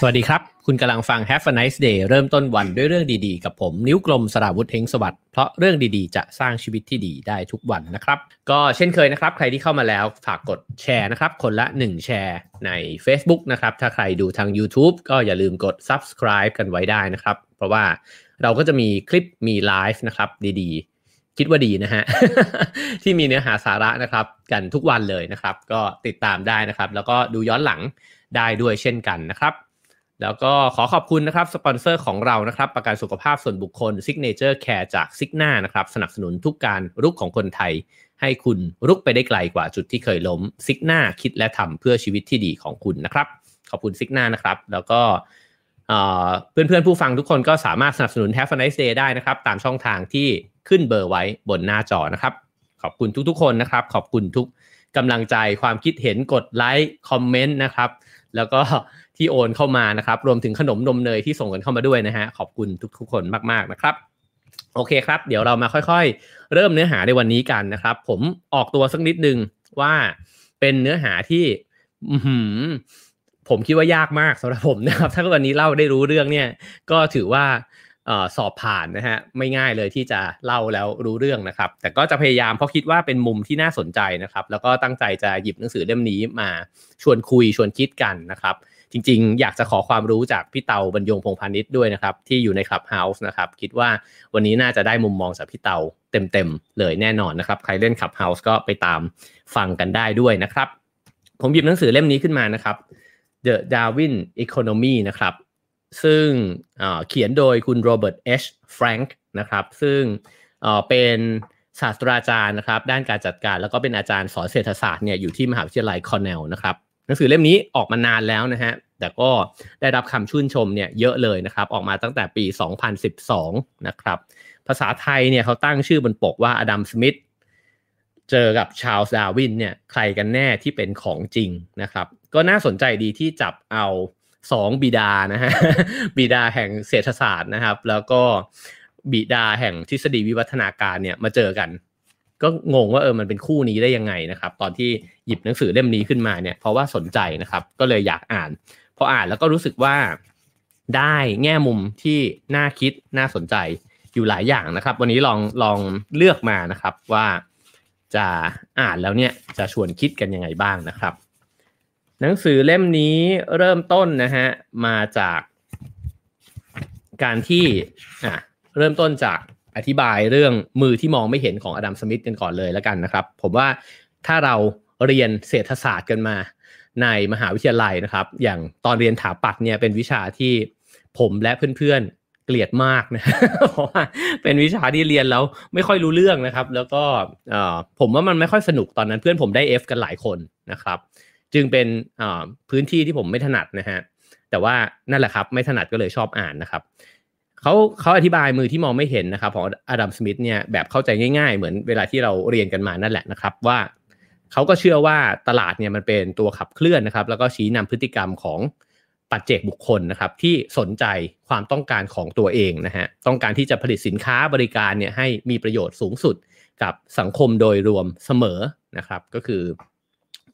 สวัสดีครับ คุณกำลังฟัง Have a nice day เริ่มต้นวันด้วยเรื่องดีๆ กับผม นิ้วกลมสราวุธเทงสวัสดิ์เพราะเรื่องดีๆ จะสร้างชีวิตที่ดีได้ทุกวันนะครับ ก็เช่นเคยนะครับ ใครที่เข้ามาแล้วฝากกดแชร์นะครับ คนละ 1 แชร์ใน Facebook นะครับ ถ้าใครดูทาง YouTube ก็อย่าลืมกด subscribe กันไว้ได้นะครับ เพราะว่าเราก็จะมีคลิปมีไลฟ์นะครับดีๆคิดว่าดีนะฮะ ที่มีเนื้อหาสาระนะครับ กันทุกวันเลยนะครับ ก็ติดตามได้นะครับ แล้วก็ดูย้อนหลังได้ด้วยเช่นกันนะครับ แล้วก็ขอขอบคุณนะครับสปอนเซอร์ของเรานะครับ ประกันสุขภาพส่วนบุคคล Signature Care จาก Signa นะครับ สนับสนุนทุกการรุกของคนไทย ให้คุณรุกไปได้ไกลกว่าจุดที่เคยล้ม Signa คิดและทำเพื่อชีวิตที่ดีของคุณนะครับ ขอบคุณ Signa นะครับ แล้วก็เพื่อนเพื่อนๆผู้ฟังทุกคนก็สามารถสนับสนุน Have a nice day ได้นะครับ ตามช่องทางที่ขึ้นเบอร์ไว้บนหน้าจอนะครับ ขอบคุณทุกๆ คนนะครับ ขอบคุณทุกกำลังใจความคิดเห็นกดไลค์คอมเมนต์นะครับ แล้วก็ ที่โอนเข้ามานะครับ รวมถึงขนมนมเนยที่ส่งกันเข้ามาด้วยนะฮะ ขอบคุณทุกๆคนมากๆนะครับ โอเคครับ เดี๋ยวเรามาค่อยๆ เริ่มเนื้อหาในวันนี้กันนะครับ ผมออกตัวสักนิดนึงว่าเป็นเนื้อหาที่ผมคิดว่ายากมากสำหรับผมนะครับ ถ้าวันนี้เล่าได้รู้เรื่องเนี่ย ก็ถือว่าสอบผ่านนะฮะไม่ง่ายเลยที่จะเล่าแล้วรู้เรื่องนะครับ แต่ก็จะพยายามเพราะคิดว่าเป็นมุมที่น่าสนใจนะครับ แล้วก็ตั้งใจจะหยิบหนังสือเล่มนี้มาชวนคุยชวนคิดกันนะครับ จริง ๆ อยากจะขอความรู้จากพี่เตาบรรยงพงษ์พานิชด้วยนะครับ ที่อยู่ใน Clubhouse นะครับคิดว่าวันนี้น่าจะได้มุมมองจากพี่เตาเต็มๆเลยแน่นอนนะครับ ใครเล่น Clubhouse ก็ไปตามฟังกันได้ด้วยนะครับ ผมหยิบหนังสือเล่มนี้ขึ้นมานะครับ The Darwin Economy นะครับ ซึ่งเขียนโดยคุณโรเบิร์ตเอชแฟรงค์นะครับ ซึ่งเป็นศาสตราจารย์นะครับ ด้านการจัดการแล้วก็เป็นอาจารย์สอนเศรษฐศาสตร์เนี่ยอยู่ที่มหาวิทยาลัยคอร์เนลนะครับ หนังสือเล่มนี้ออกมานานแล้วนะฮะแต่ก็ได้รับคำชื่นชมเนี่ยเยอะเลยนะครับออกมาตั้งแต่ปี 2012 นะครับภาษาไทยเนี่ยเขาตั้งชื่อบนปกว่าอดัมสมิธเจอกับชาลส์ดาร์วินเนี่ยใครกันแน่ที่เป็นของจริงนะครับก็น่าสนใจดีที่จับเอาสองบิดานะฮะบิดาแห่งเศรษฐศาสตร์นะครับ แล้วก็บิดาแห่งทฤษฎีวิวัฒนาการเนี่ยมาเจอกัน ก็งงว่าเออมันเป็นคู่นี้ได้ยังไงนะครับ ตอนที่หยิบหนังสือเล่มนี้ขึ้นมาเนี่ยเพราะว่าสนใจนะครับ ก็เลยอยากอ่านพออ่านแล้วก็รู้สึกว่าได้แง่มุมที่น่าคิดน่าสนใจอยู่หลายอย่างนะครับ วันนี้ลองลองเลือกมานะครับว่าจะอ่านแล้วเนี่ยจะชวนคิดกันยังไงบ้างนะครับ หนังสือเล่มนี้เริ่มต้นนะฮะมาจากการที่อะเริ่มต้นจาก อธิบายเรื่องมือที่มองไม่เห็นของอดัมสมิธกันก่อนเลยแล้วกันนะครับ ผมว่าถ้าเราเรียนเศรษฐศาสตร์กันมาในมหาวิทยาลัยนะครับ อย่างตอนเรียนถาปัดเนี่ยเป็นวิชาที่ผมและเพื่อนๆเกลียดมากนะเพราะว่าเป็นวิชาที่เรียนแล้วไม่ค่อยรู้เรื่องนะครับ แล้วก็ผมว่ามันไม่ค่อยสนุกตอนนั้นเพื่อนผมได้ F กันหลายคนนะครับ จึงเป็นพื้นที่ที่ผมไม่ถนัดนะฮะแต่ว่านั่นแหละครับไม่ถนัดก็เลยชอบอ่านนะครับ เขาเขาอธิบายมือที่มองไม่เห็นนะครับของอดัมสมิธเนี่ยแบบเข้าใจง่ายๆ เหมือนเวลาที่เราเรียนกันมานั่นแหละนะครับว่าเขาก็เชื่อว่าตลาดเนี่ยมันเป็นตัวขับเคลื่อนนะครับ แล้วก็ชี้นำพฤติกรรมของปัจเจกบุคคลนะครับ ที่สนใจความต้องการของตัวเองนะฮะต้องการที่จะผลิตสินค้าบริการเนี่ยให้มีประโยชน์สูงสุดกับสังคมโดยรวมเสมอนะครับ ก็คือ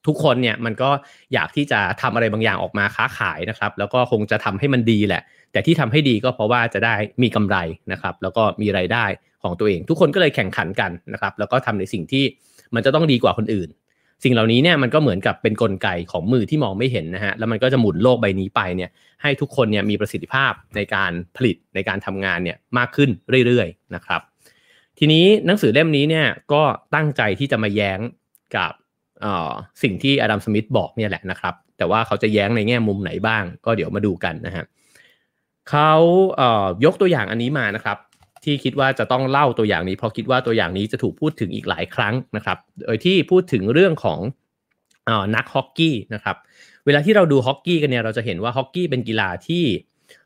ทุกคนเนี่ยมันก็อยากที่จะทำอะไรบางอย่างออกมาค้าขายนะครับ แล้วก็คงจะทำให้มันดีแหละ แต่ที่ทำให้ดีก็เพราะว่าจะได้มีกำไรนะครับแล้วก็มีไรายได้ของตัวเอง ทุกคนก็เลยแข่งขันกันนะครับแล้วก็ทำในสิ่งที่มันจะต้องดีกว่าคนอื่น สิ่งเหล่านี้เนี่ยมันก็เหมือนกับเป็นนกลไกของมือที่มองไม่เห็นนะฮะแล้วมันก็จะหมุนโลกใบนี้ไปเนี่ยให้ทุกคนเนี่ยมีประสิทธิภาพในการผลิตในการทำงานเนี่ยมากขึ้นเรื่อยๆนะครับ ทีนี้หนังสือเล่มนี้เนี่ยก็ตั้งใจที่จะมาแย้งกับสิ่งที่อดัมสมิธบอกเนี่ยแหละนะครับแต่ว่าเขาจะแย้งในแง่มุมไหนบ้าง ก็เดี๋ยวมาดูกันนะฮะ เขาเอ่อยกตัวอย่างอันนี้มานะครับ ที่คิดว่าจะต้องเล่าตัวอย่างนี้ เพราะคิดว่าตัวอย่างนี้จะถูกพูดถึงอีกหลายครั้งนะครับ โดยที่พูดถึงเรื่องของอนักฮอกกี้นะครับ เวลาที่เราดูฮอกกี้กันเนี่ยเราจะเห็นว่าฮอกกี้เป็นกีฬาที่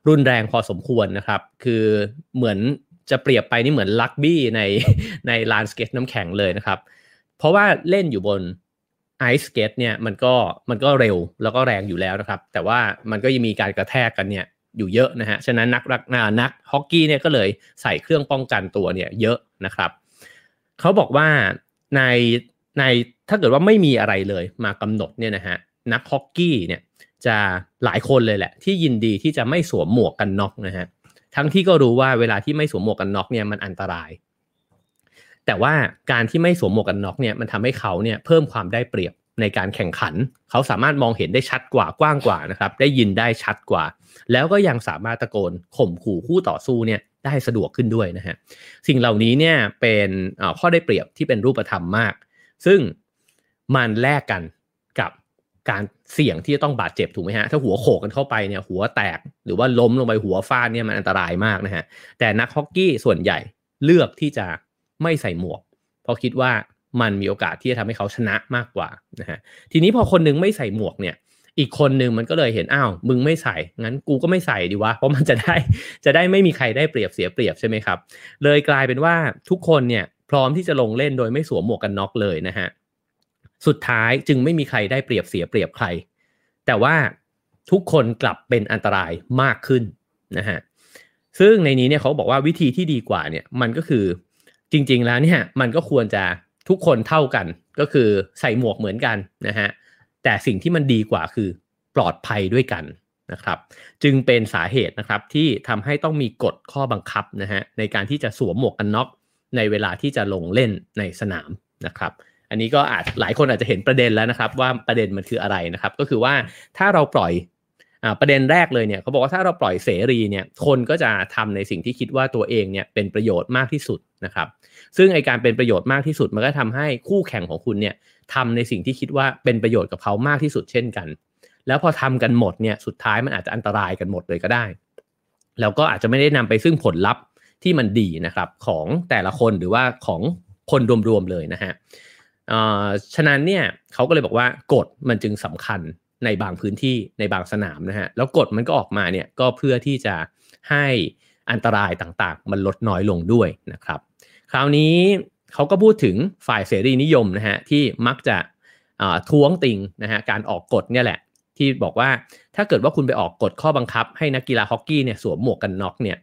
รุนแรงพอสมควรนะครับ คือเหมือนจะเปรียบไปนี่เหมือนรักบี้ในในลานสเก็ตน้ำแข็งเลยนะครับ เพราะว่าเล่นอยู่บนไอซ์สเก็ตเนี่ยมันก็มันก็เร็วแล้วก็แรงอยู่แล้วนะครับ แต่ว่ามันก็ยังมีการกระแทกกันเนี่ย อยู่เยอะนะฮะ ฉะนั้นนักรักนานักฮอกกี้เนี่ยก็เลยใส่เครื่องป้องกันตัวเนี่ยเยอะนะครับ เขาบอกว่าในในถ้าเกิดว่าไม่มีอะไรเลยมากำหนดเนี่ยนะฮะนักฮอกกี้เนี่ยจะหลายคนเลยแหละ ที่ยินดีที่จะไม่สวมหมวกกันน็อกนะฮะทั้งที่ก็รู้ว่าเวลาที่ไม่สวมหมวกกันน็อกเนี่ยมันอันตราย แต่ว่าการที่ไม่สวมหมวกกันน็อกเนี่ยมันทำให้เขาเนี่ยเพิ่มความได้เปรียบ ในการแข่งขัน เขาสามารถมองเห็นได้ชัดกว่ากว้างกว่านะครับ ได้ยินได้ชัดกว่า แล้วก็ยังสามารถตะโกนข่มขู่คู่ต่อสู้เนี่ยได้สะดวกขึ้นด้วยนะฮะสิ่งเหล่านี้เนี่ยเป็นข้อได้เปรียบที่เป็นรูปธรรมมาก ซึ่งมันแลกกันกับการเสี่ยงที่จะต้องบาดเจ็บถูกไหมฮะถ้าหัวโขกกันเข้าไปเนี่ยหัวแตกหรือว่าล้มลงไปหัวฟาดเนี่ยมันอันตรายมากนะฮะแต่นักฮอกกี้ส่วนใหญ่เลือกที่จะไม่ใส่หมวก เพราะคิดว่า มันมีโอกาสที่จะทำให้เขาชนะมากกว่านะฮะทีนี้พอคนนึงไม่ใส่หมวกเนี่ย อีกคนหนึ่งมันก็เลยเห็นอ้าวมึงไม่ใส่งั้นกูก็ไม่ใส่ดีวะเพราะมันจะได้จะได้ไม่มีใครได้เปรียบเสียเปรียบใช่ไหมครับ เลยกลายเป็นว่าทุกคนเนี่ยพร้อมที่จะลงเล่นโดยไม่สวมหมวกกันน็อกเลยนะฮะสุดท้ายจึงไม่มีใครได้เปรียบเสียเปรียบใคร แต่ว่าทุกคนกลับเป็นอันตรายมากขึ้นนะฮะซึ่งในนี้เนี่ยเขาบอกว่าวิธีที่ดีกว่าเนี่ยมันก็คือจริง ๆ แล้วเนี่ยมันก็ควรจะ ทุกคนเท่ากันก็คือใส่หมวกเหมือนกันนะฮะแต่สิ่งที่มันดีกว่าคือปลอดภัยด้วยกันนะครับจึงเป็นสาเหตุนะครับที่ทำให้ต้องมีกฎข้อบังคับนะฮะในการที่จะสวมหมวกกันน็อกในเวลาที่จะลงเล่นในสนามนะครับ อันนี้ก็อาจหลายคนอาจจะเห็นประเด็นแล้วนะครับ ว่าประเด็นมันคืออะไรนะครับ ก็คือว่าถ้าเราปล่อย ประเด็นแรกเลยเนี่ยเขาบอกว่าถ้าเราปล่อยเสรีเนี่ยคนก็จะทำในสิ่งที่คิดว่าตัวเองเนี่ยเป็นประโยชน์มากที่สุดนะครับซึ่งไอการเป็นประโยชน์มากที่สุดมันก็ทำให้คู่แข่งของคุณเนี่ยทำในสิ่งที่คิดว่าเป็นประโยชน์กับเขามากที่สุดเช่นกัน แล้วพอทำกันหมดเนี่ยสุดท้ายมันอาจจะอันตรายกันหมดเลยก็ได้ แล้วก็อาจจะไม่ได้นำไปซึ่งผลลัพธ์ที่มันดีนะครับของแต่ละคนหรือว่าของคนรวมๆเลยนะฮะฉะนั้นเนี่ยเขาก็เลยบอกว่ากฎมันจึงสำคัญ ในบางพื้นที่ในบางสนามนะฮะแล้วกฎมันก็ออกมาเนี่ยก็เพื่อที่จะให้อันตรายต่างๆ มันลดน้อยลงด้วยนะครับ คราวนี้เขาก็พูดถึงฝ่ายเสรีนิยมนะฮะที่มักจะท้วงติงนะฮะการออกกฎเนี่ยแหละที่บอกว่าถ้าเกิดว่าคุณไปออกกฎข้อบังคับ ให้นักกีฬาฮอกกี้เนี่ยสวมหมวกกันน็อกเนี่ย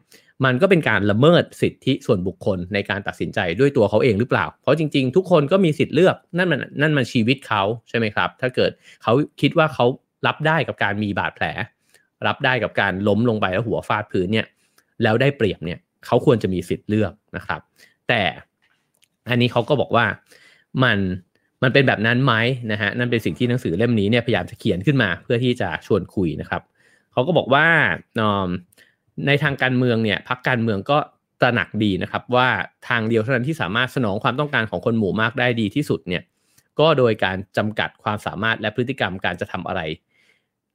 มันก็เป็นการละเมิดสิทธิส่วนบุคคลในการตัดสินใจด้วยตัวเขาเองหรือเปล่า เพราะจริงๆ ทุกคนก็มีสิทธิ์เลือกนั่นมันนั่นมันชีวิตเขาใช่ไหมครับ ถ้าเกิดเขาคิดว่าเขารับได้กับการมีบาดแผล รับได้กับการล้มลงไปแล้วหัวฟาดพื้นเนี่ยแล้วได้เปรียบเนี่ยเขาควรจะมีสิทธิ์เลือกนะครับ แต่อันนี้เขาก็บอกว่ามันมันเป็นแบบนั้นไหมนะฮะนั่นเป็นสิ่งที่หนังสือเล่มนี้เนี่ยพยายามจะเขียนขึ้นมาเพื่อที่จะชวนคุยนะครับเขาก็บอกว่า ในทางการเมืองเนี่ยพักการเมืองก็ตระหนักดีนะครับว่าทางเดียวเท่านั้นที่สามารถสนองความต้องการของคนหมู่มากได้ดีที่สุดเนี่ยก็โดยการจำกัดความสามารถและพฤติกรรมการจะทำอะไร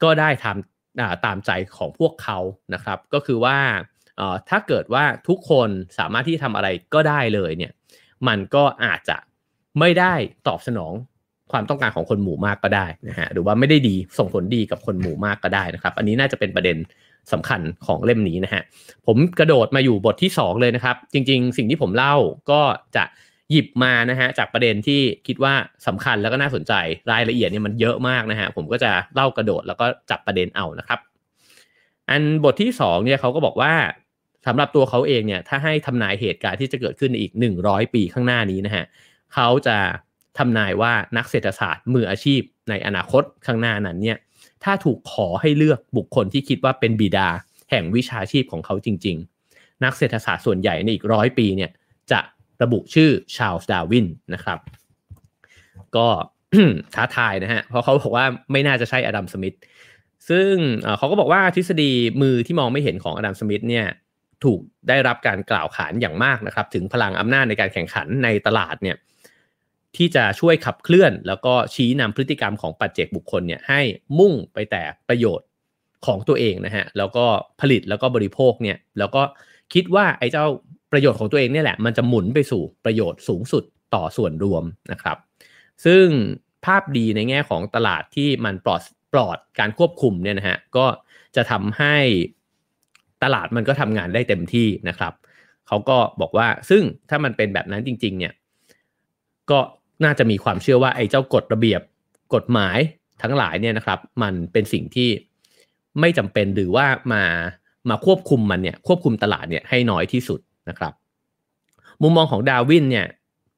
ก็ได้ทำตามใจของพวกเขานะครับ ก็คือว่าถ้าเกิดว่าทุกคนสามารถที่ทำอะไรก็ได้เลยเนี่ยมันก็อาจจะไม่ได้ตอบสนองความต้องการของคนหมู่มากก็ได้นะฮะหรือว่าไม่ได้ดีส่งผลดีกับคนหมู่มากก็ได้นะครับ อันนี้น่าจะเป็นประเด็น สำคัญของเล่มนี้นะฮะ ผมกระโดดมาอยู่บทที่ 2 เลยนะครับ จริง ๆ สิ่งที่ผมเล่าก็จะหยิบมานะฮะจากประเด็นที่คิดว่าสำคัญแล้วก็น่าสนใจรายละเอียดเนี่ยมันเยอะมากนะฮะผมก็จะเล่ากระโดดแล้วก็จับประเด็นเอานะครับ อันบทที่2เนี่ยเขาก็บอกว่าสำหรับตัวเขาเองเนี่ยถ้าให้ทำนายเหตุการณ์ที่จะเกิดขึ้นในอีก 100 ปีข้างหน้านี้นะฮะเขาจะทำนายว่านักเศรษฐศาสตร์มืออาชีพในอนาคตข้างหน้านั้นเนี่ย ถ้าถูกขอให้เลือกบุคคลที่คิดว่าเป็นบิดา แห่งวิชาชีพของเขาจริง ๆ นักเศรษฐศาสตร์ส่วนใหญ่ในอีกร้อยปีเนี่ยจะระบุชื่อชาลส์ดาวินนะครับ ก็ท้าทายนะฮะ เพราะเขาบอกว่าไม่น่าจะใช่อดัมสมิธซึ่งเขาก็บอกว่าทฤษฎีมือที่มองไม่เห็นของอดัมสมิธเนี่ยถูกได้รับการกล่าวขานอย่างมากนะครับ ถึงพลังอำนาจในการแข่งขันในตลาดเนี่ย ที่จะช่วยขับเคลื่อน แล้วก็ชี้นำพฤติกรรมของปัจเจกบุคคลเนี่ยให้มุ่งไปแต่ประโยชน์ของตัวเองนะฮะแล้วก็ผลิตแล้วก็บริโภคเนี่ยแล้วก็คิดว่าไอ้เจ้าประโยชน์ของตัวเองเนี่ยแหละมันจะหมุนไปสู่ประโยชน์สูงสุดต่อส่วนรวมนะครับ ซึ่งภาพดีในแง่ของตลาดที่มันปลอดปลอดการควบคุมเนี่ยนะฮะก็จะทำให้ตลาดมันก็ทำงานได้เต็มที่นะครับ เขาก็บอกว่าซึ่งถ้ามันเป็นแบบนั้นจริง ๆ เนี่ย ก็ น่าจะมีความเชื่อว่าไอ้เจ้ากฎระเบียบกฎหมายทั้งหลายเนี่ยนะครับ มันเป็นสิ่งที่ไม่จำเป็นหรือว่ามามาควบคุมมันเนี่ยควบคุมตลาดเนี่ยให้น้อยที่สุดนะครับ มุมมองของดาวินเนี่ย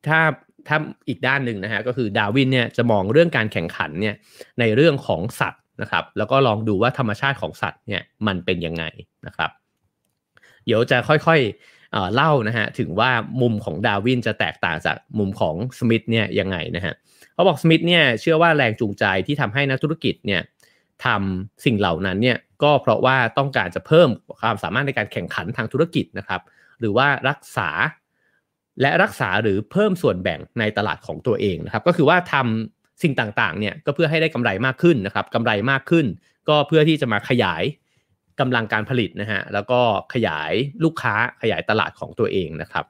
ถ้าถ้าอีกด้านหนึ่งนะฮะก็คือดาวินเนี่ยจะมองเรื่องการแข่งขันเนี่ยในเรื่องของสัตว์นะครับ แล้วก็ลองดูว่าธรรมชาติของสัตว์เนี่ยมันเป็นยังไงนะครับ เดี๋ยวจะค่อยๆ เล่านะฮะถึงว่ามุมของดาวินจะแตกต่างจากมุมของสมิธเนี่ยยังไงนะฮะเขาบอกสมิธเนี่ยเชื่อว่าแรงจูงใจที่ทำให้นักธุรกิจเนี่ยทำสิ่งเหล่านั้นเนี่ยก็เพราะว่าต้องการจะเพิ่มความสามารถในการแข่งขันทางธุรกิจนะครับหรือว่ารักษาและรักษาหรือเพิ่มส่วนแบ่งในตลาดของตัวเองนะครับก็คือว่าทำสิ่งต่างๆเนี่ยก็เพื่อให้ได้กำไรมากขึ้นนะครับกำไรมากขึ้น ก็เพื่อที่จะมาขยาย กำลังการผลิตนะฮะแล้วก็ขยายลูกค้าขยายตลาดของตัวเองนะครับ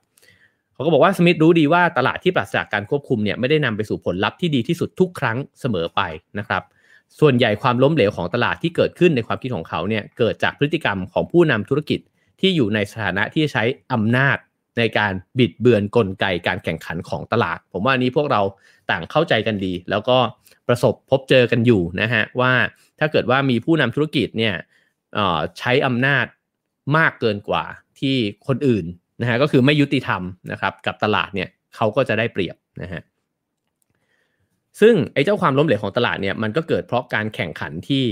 เขาก็บอกว่าสมิธรู้ดีว่าตลาดที่ปราศจากการควบคุมเนี่ยไม่ได้นำไปสู่ผลลัพธ์ที่ดีที่สุดทุกครั้งเสมอไปนะครับส่วนใหญ่ความล้มเหลวของตลาดที่เกิดขึ้นในความคิดของเขาเนี่ยเกิดจากพฤติกรรมของผู้นำธุรกิจที่อยู่ในสถานะที่ใช้อำนาจในการบิดเบือนกลไกการแข่งขันของตลาด ผมว่านี้พวกเราต่างเข้าใจกันดี แล้วก็ประสบพบเจอกันอยู่นะฮะว่าถ้าเกิดว่ามีผู้นำธุรกิจเนี่ย ใช้อำนาจมากเกินกว่าที่คนอื่นนะฮะก็คือไม่ยุติธรรมนะครับกับตลาดเนี่ยเขาก็จะได้เปรียบนะฮะซึ่งไอ้เจ้าความล้มเหลวของตลาดเนี่ยมันก็เกิดเพราะการแข่งขันที่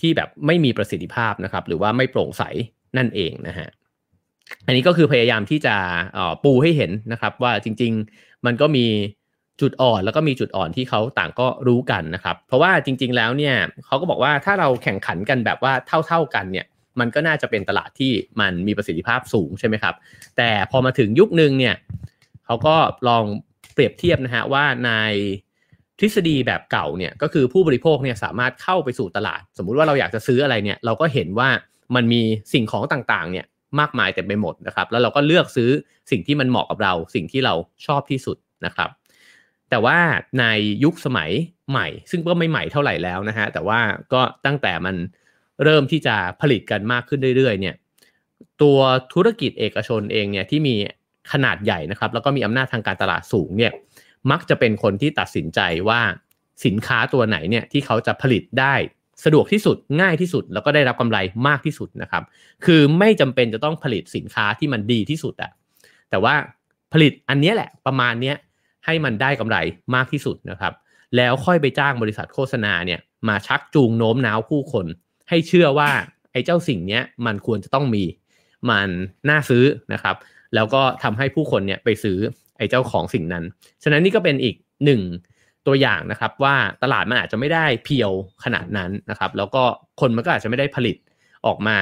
ที่แบบไม่มีประสิทธิภาพนะครับหรือว่าไม่โปร่งใสนั่นเองนะฮะอันนี้ก็คือพยายามที่จะปูให้เห็นนะครับว่าจริง ๆ มันก็มี จุดอ่อนแล้วก็มีจุดอ่อนที่เขาต่างก็รู้กันนะครับ เพราะว่าจริง ๆ แล้วเนี่ยเขาก็บอกว่าถ้าเราแข่งขันกันแบบว่าเท่า ๆกันเนี่ยมันก็น่าจะเป็นตลาดที่มันมีประสิทธิภาพสูงใช่ไหมครับ แต่พอมาถึงยุคนึงเนี่ยเขาก็ลองเปรียบเทียบนะฮะว่าในทฤษฎีแบบเก่าเนี่ยก็คือผู้บริโภคเนี่ยสามารถเข้าไปสู่ตลาด สมมุติว่าเราอยากจะซื้ออะไรเนี่ยเราก็เห็นว่ามันมีสิ่งของต่างๆเนี่ยมากมายเต็มไปหมดนะครับ แล้วเราก็เลือกซื้อสิ่งที่มันเหมาะกับเรา สิ่งที่เราชอบที่สุดนะครับ แต่ว่าในยุคสมัยใหม่ ซึ่งก็ไม่ใหม่เท่าไหร่แล้วนะฮะ แต่ว่าก็ตั้งแต่มันเริ่มที่จะผลิตกันมากขึ้นเรื่อยๆ เนี่ย ตัวธุรกิจเอกชนเองเนี่ยที่มีขนาดใหญ่นะครับ แล้วก็มีอำนาจทางการตลาดสูงเนี่ย มักจะเป็นคนที่ตัดสินใจว่าสินค้าตัวไหนเนี่ยที่เขาจะผลิตได้สะดวกที่สุดง่ายที่สุด แล้วก็ได้รับกำไรมากที่สุดนะครับ คือไม่จำเป็นจะต้องผลิตสินค้าที่มันดีที่สุดอะแต่ว่าผลิตอันนี้แหละประมาณเนี้ย ให้มันได้กำไรมากที่สุดนะครับ แล้วค่อยไปจ้างบริษัทโฆษณาเนี่ยมาชักจูงโน้มน้าวผู้คน ให้เชื่อว่าไอ้เจ้าสิ่งเนี้ยมันควรจะต้องมีมันน่าซื้อนะครับ แล้วก็ทำให้ผู้คนเนี่ยไปซื้อไอ้เจ้าของสิ่งนั้น ฉะนั้นนี่ก็เป็นอีกหนึ่งตัวอย่างนะครับว่าตลาดมันอาจจะไม่ได้เพียวขนาดนั้นนะครับ แล้วก็คนมันก็อาจจะไม่ได้ผลิตออกมา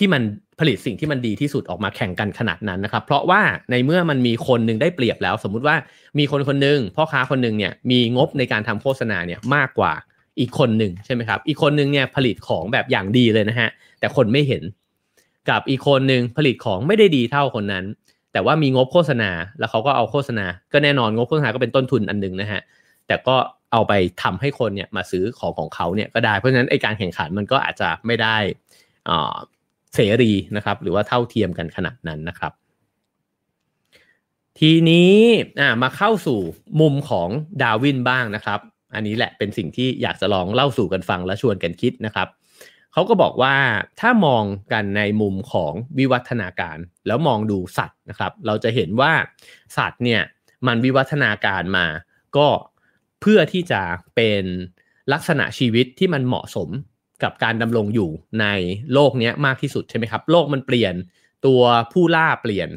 ที่มันผลิตสิ่งที่มันดีที่สุดออกมาแข่งกันขนาดนั้นนะครับ เพราะว่าในเมื่อมันมีคนหนึ่งได้เปรียบแล้ว สมมุติว่ามีคนคนหนึ่งพ่อค้าคนหนึ่งเนี่ยมีงบในการทำโฆษณาเนี่ยมากกว่าอีกคนหนึ่งใช่ไหมครับ อีกคนหนึ่งเนี่ยผลิตของแบบอย่างดีเลยนะฮะแต่คนไม่เห็น กับอีกคนหนึ่งผลิตของไม่ได้ดีเท่าคนนั้น แต่ว่ามีงบโฆษณาแล้วเขาก็เอาโฆษณา ก็แน่นอนงบโฆษณาก็เป็นต้นทุนอันหนึ่งนะฮะแต่ก็เอาไปทำให้คนเนี่ยมาซื้อของของเขาเนี่ยก็ได้เพราะฉะนั้นไอการแข่งขันมันก็อาจจะไม่ได้อ เสรีนะครับ หรือว่าเท่าเทียมกันขนาดนั้นนะครับ ทีนี้มาเข้าสู่มุมของดาวินบ้างนะครับ อันนี้แหละเป็นสิ่งที่อยากจะลองเล่าสู่กันฟังและชวนกันคิดนะครับเขาก็บอกว่าถ้ามองกันในมุมของวิวัฒนาการ แล้วมองดูสัตว์นะครับ เราจะเห็นว่าสัตว์เนี่ยมันวิวัฒนาการมา ก็เพื่อที่จะเป็นลักษณะชีวิตที่มันเหมาะสม กับการดำรงอยู่ในโลกนี้มากที่สุดใช่ไหมครับโลกมันเปลี่ยนตัวผู้ล่าเปลี่ยน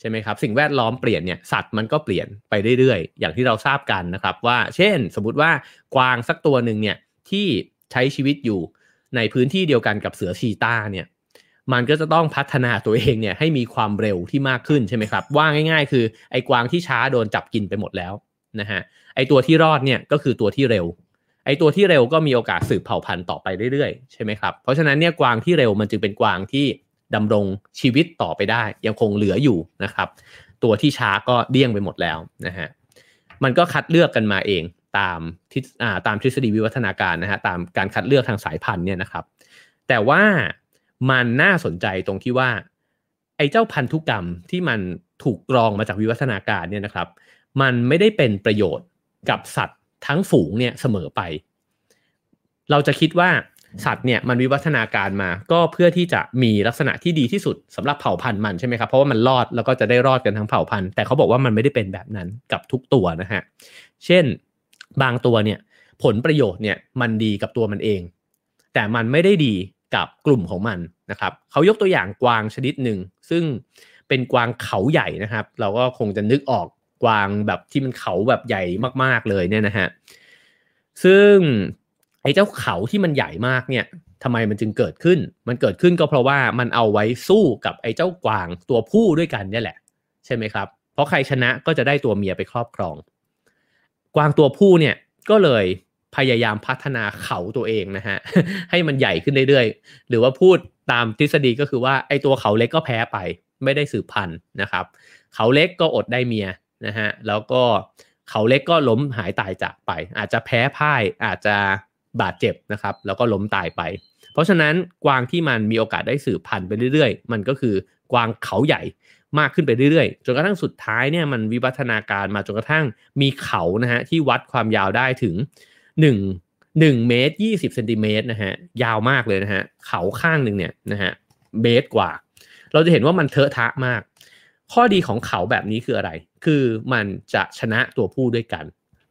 ใช่ไหมครับสิ่งแวดล้อมเปลี่ยนเนี่ยสัตว์มันก็เปลี่ยนไปเรื่อยๆ อย่างที่เราทราบกันนะครับว่า เช่น สมมติว่ากวางสักตัวหนึ่งเนี่ยที่ใช้ชีวิตอยู่ในพื้นที่เดียวกันกับเสือชีตาเนี่ยมันก็จะต้องพัฒนาตัวเองเนี่ยให้มีความเร็วที่มากขึ้นใช่ไหมครับว่าง่าย ๆ คือไอ้กวางที่ช้าโดนจับกินไปหมดแล้วนะฮะไอ้ตัวที่รอดเนี่ยก็คือตัวที่เร็ว ไอ้ตัวที่เร็วก็มีโอกาสสืบเผ่าพันธุ์ต่อไปเรื่อยๆใช่ไหมครับเพราะฉะนั้นเนี่ยกวางที่เร็วมันจึงเป็นกวางที่ดำรงชีวิตต่อไปได้ ยังคงเหลืออยู่นะครับ ตัวที่ช้าก็เดี้ยงไปหมดแล้วนะฮะมันก็คัดเลือกกันมาเองตามทิศตามทฤษฎีวิวัฒนาการนะฮะตามการคัดเลือกทางสายพันธุ์เนี่ยนะครับ แต่ว่ามันน่าสนใจตรงที่ว่า ไอ้เจ้าพันธุกรรมที่มันถูกกรองมาจากวิวัฒนาการเนี่ยนะครับ มันไม่ได้เป็นประโยชน์กับสัตว ทั้งฝูงเนี่ยเสมอไป เราจะคิดว่าสัตว์เนี่ยมันวิวัฒนาการมา ก็เพื่อที่จะมีลักษณะที่ดีที่สุดสำหรับเผ่าพันธุ์มันใช่ไหมครับเพราะว่ามันรอดแล้วก็จะได้รอดกันทั้งเผ่าพันธุ์แต่เขาบอกว่ามันไม่ได้เป็นแบบนั้นกับทุกตัวนะฮะเช่นบางตัวเนี่ยผลประโยชน์เนี่ยมันดีกับตัวมันเอง แต่มันไม่ได้ดีกับกลุ่มของมันนะครับเขายกตัวอย่างกวางชนิดหนึ่งซึ่งเป็นกวางเขาใหญ่นะครับ เราก็คงจะนึกออก กวางแบบที่มันเขาแบบใหญ่มากๆเลยเนี่ยนะฮะซึ่งไอ้เจ้าเขาที่มันใหญ่มากเนี่ยทำไมมันจึงเกิดขึ้น มันเกิดขึ้นก็เพราะว่ามันเอาไว้สู้กับไอ้เจ้ากวางตัวผู้ด้วยกันเนี่ยแหละ ใช่ไหมครับ เพราะใครชนะก็จะได้ตัวเมียไปครอบครอง กวางตัวผู้เนี่ยก็เลยพยายามพัฒนาเขาตัวเองนะฮะให้มันใหญ่ขึ้นเรื่อยๆ หรือว่าพูดตามทฤษฎีก็คือว่าไอ้ตัวเขาเล็กก็แพ้ไป ไม่ได้สืบพันธุ์นะครับ เขาเล็กก็อดได้เมีย นะฮะแล้วก็เขาเล็กก็ล้มหายตายจากไป อาจจะแพ้พ่ายอาจจะบาดเจ็บนะครับ แล้วก็ล้มตายไป เพราะฉะนั้นกวางที่มันมีโอกาสได้สืบพันธุ์ไปเรื่อยๆ มันก็คือกวางเขาใหญ่มากขึ้นไปเรื่อยๆ จนกระทั่งสุดท้ายเนี่ยมันวิวัฒนาการมาจนกระทั่งมีเขานะฮะที่วัดความยาวได้ถึง 1 1เมตร20เซนติเมตรนะฮะยาวมากเลยนะฮะเขาข้างหนึ่งเนี่ยนะฮะเมตรกว่า เราจะเห็นว่ามันเทอะทะมาก ข้อดีของเขาแบบนี้คืออะไร คือมันจะชนะตัวผู้ด้วยกัน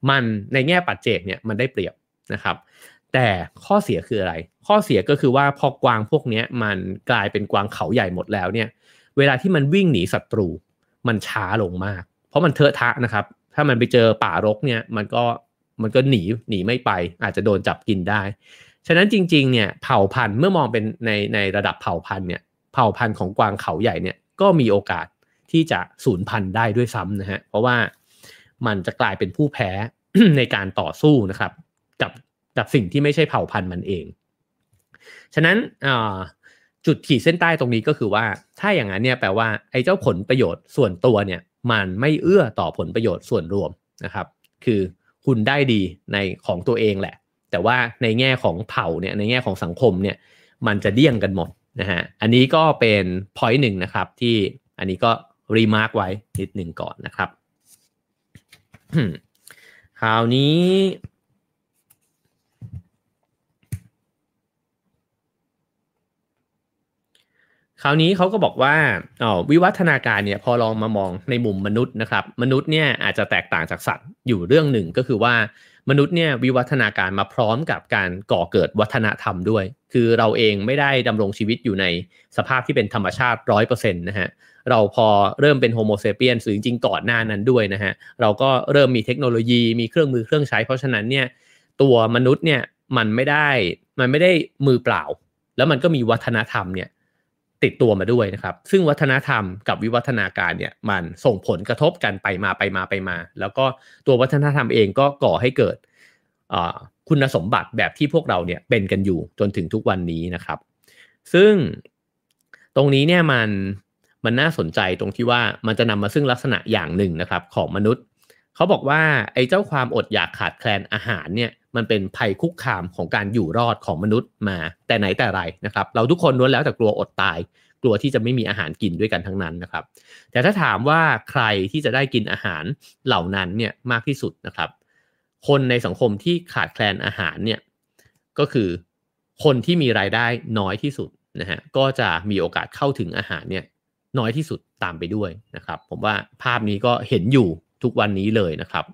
มันในแง่ปัจเจกเนี่ยมันได้เปรียบนะครับ แต่ข้อเสียคืออะไร ข้อเสียก็คือว่าพอกวางพวกนี้มันกลายเป็นกวางเขาใหญ่หมดแล้วเนี่ย เวลาที่มันวิ่งหนีศัตรู มันช้าลงมาก เพราะมันเทอะทะนะครับ ถ้ามันไปเจอป่ารกเนี่ยมันก็มันก็หนีหนีไม่ไป อาจจะโดนจับกินได้ ฉะนั้นจริงๆเนี่ยเผ่าพันธุ์เมื่อมองเป็นในในระดับเผ่าพันธุ์เนี่ยเผ่าพันธุ์ของกวางเขาใหญ่เนี่ยก็มีโอกาส ที่จะสูญพันธุ์ได้ด้วยซ้ำนะฮะเพราะว่ามันจะกลายเป็นผู้แพ้ในการต่อสู้นะครับ กับกับสิ่งที่ไม่ใช่เผ่าพันธุ์มันเอง ฉะนั้นจุดขีดเส้นใต้ตรงนี้ก็คือว่า ถ้าอย่างนั้นเนี่ยแปลว่าไอ้เจ้าผลประโยชน์ส่วนตัวเนี่ยมันไม่เอื้อต่อผลประโยชน์ส่วนรวมนะครับ คือคุณได้ดีในของตัวเองแหละ แต่ว่าในแง่ของเผ่าเนี่ยในแง่ของสังคมเนี่ยมันจะเดี่ยงกันหมดนะฮะอันนี้ก็เป็นพอยต์หนึ่งนะครับที่อันนี้ก็ รีมาร์กไว้นิดหนึ่งก่อนนะครับคราวนี้คราวนี้เขาก็บอกว่าอ๋อวิวัฒนาการเนี่ยพอลองมามองในมุมมนุษย์นะครับ มนุษย์เนี่ยอาจจะแตกต่างจากสัตว์อยู่เรื่องหนึ่งก็คือว่า มนุษย์เนี่ยวิวัฒนาการมาพร้อมกับการก่อเกิดวัฒนธรรมด้วย คือเราเองไม่ได้ดำรงชีวิตอยู่ในสภาพที่เป็นธรรมชาติร้อยเปอร์เซ็นต์นะฮะเราพอเริ่มเป็นโฮโมเซเปียนหรือจริงก่อนหน้านั้นด้วยนะฮะเราก็เริ่มมีเทคโนโลยีมีเครื่องมือเครื่องใช้ เพราะฉะนั้นเนี่ยตัวมนุษย์เนี่ยมันไม่ได้มันไม่ได้มือเปล่า แล้วมันก็มีวัฒนธรรมเนี่ย ติดตัวมาด้วยนะครับ ซึ่งวัฒนธรรมกับวิวัฒนาการเนี่ยมันส่งผลกระทบกันไปมาไปมาไปมา แล้วก็ตัววัฒนธรรมเองก็ก่อให้เกิดคุณสมบัติแบบที่พวกเราเนี่ยเป็นกันอยู่จนถึงทุกวันนี้นะครับ ซึ่งตรงนี้เนี่ยมันมันน่าสนใจตรงที่ว่ามันจะนำมาซึ่งลักษณะอย่างหนึ่งนะครับของมนุษย์ เขาบอกว่าไอ้เจ้าความอดอยากขาดแคลนอาหารเนี่ย มันเป็นภัยคุกคามของการอยู่รอดของมนุษย์มา แต่ไหนแต่ไรนะครับ เราทุกคนล้วนแล้วแต่กลัวอดตาย กลัวที่จะไม่มีอาหารกินด้วยกันทั้งนั้นนะครับ แต่ถ้าถามว่าใครที่จะได้กินอาหารเหล่านั้นเนี่ยมากที่สุดนะครับ คนในสังคมที่ขาดแคลนอาหารเนี่ยก็คือคนที่มีรายได้น้อยที่สุดนะฮะก็จะมีโอกาสเข้าถึงอาหารเนี่ยน้อยที่สุดตามไปด้วยนะครับ ผมว่าภาพนี้ก็เห็นอยู่ทุกวันนี้เลยนะครับ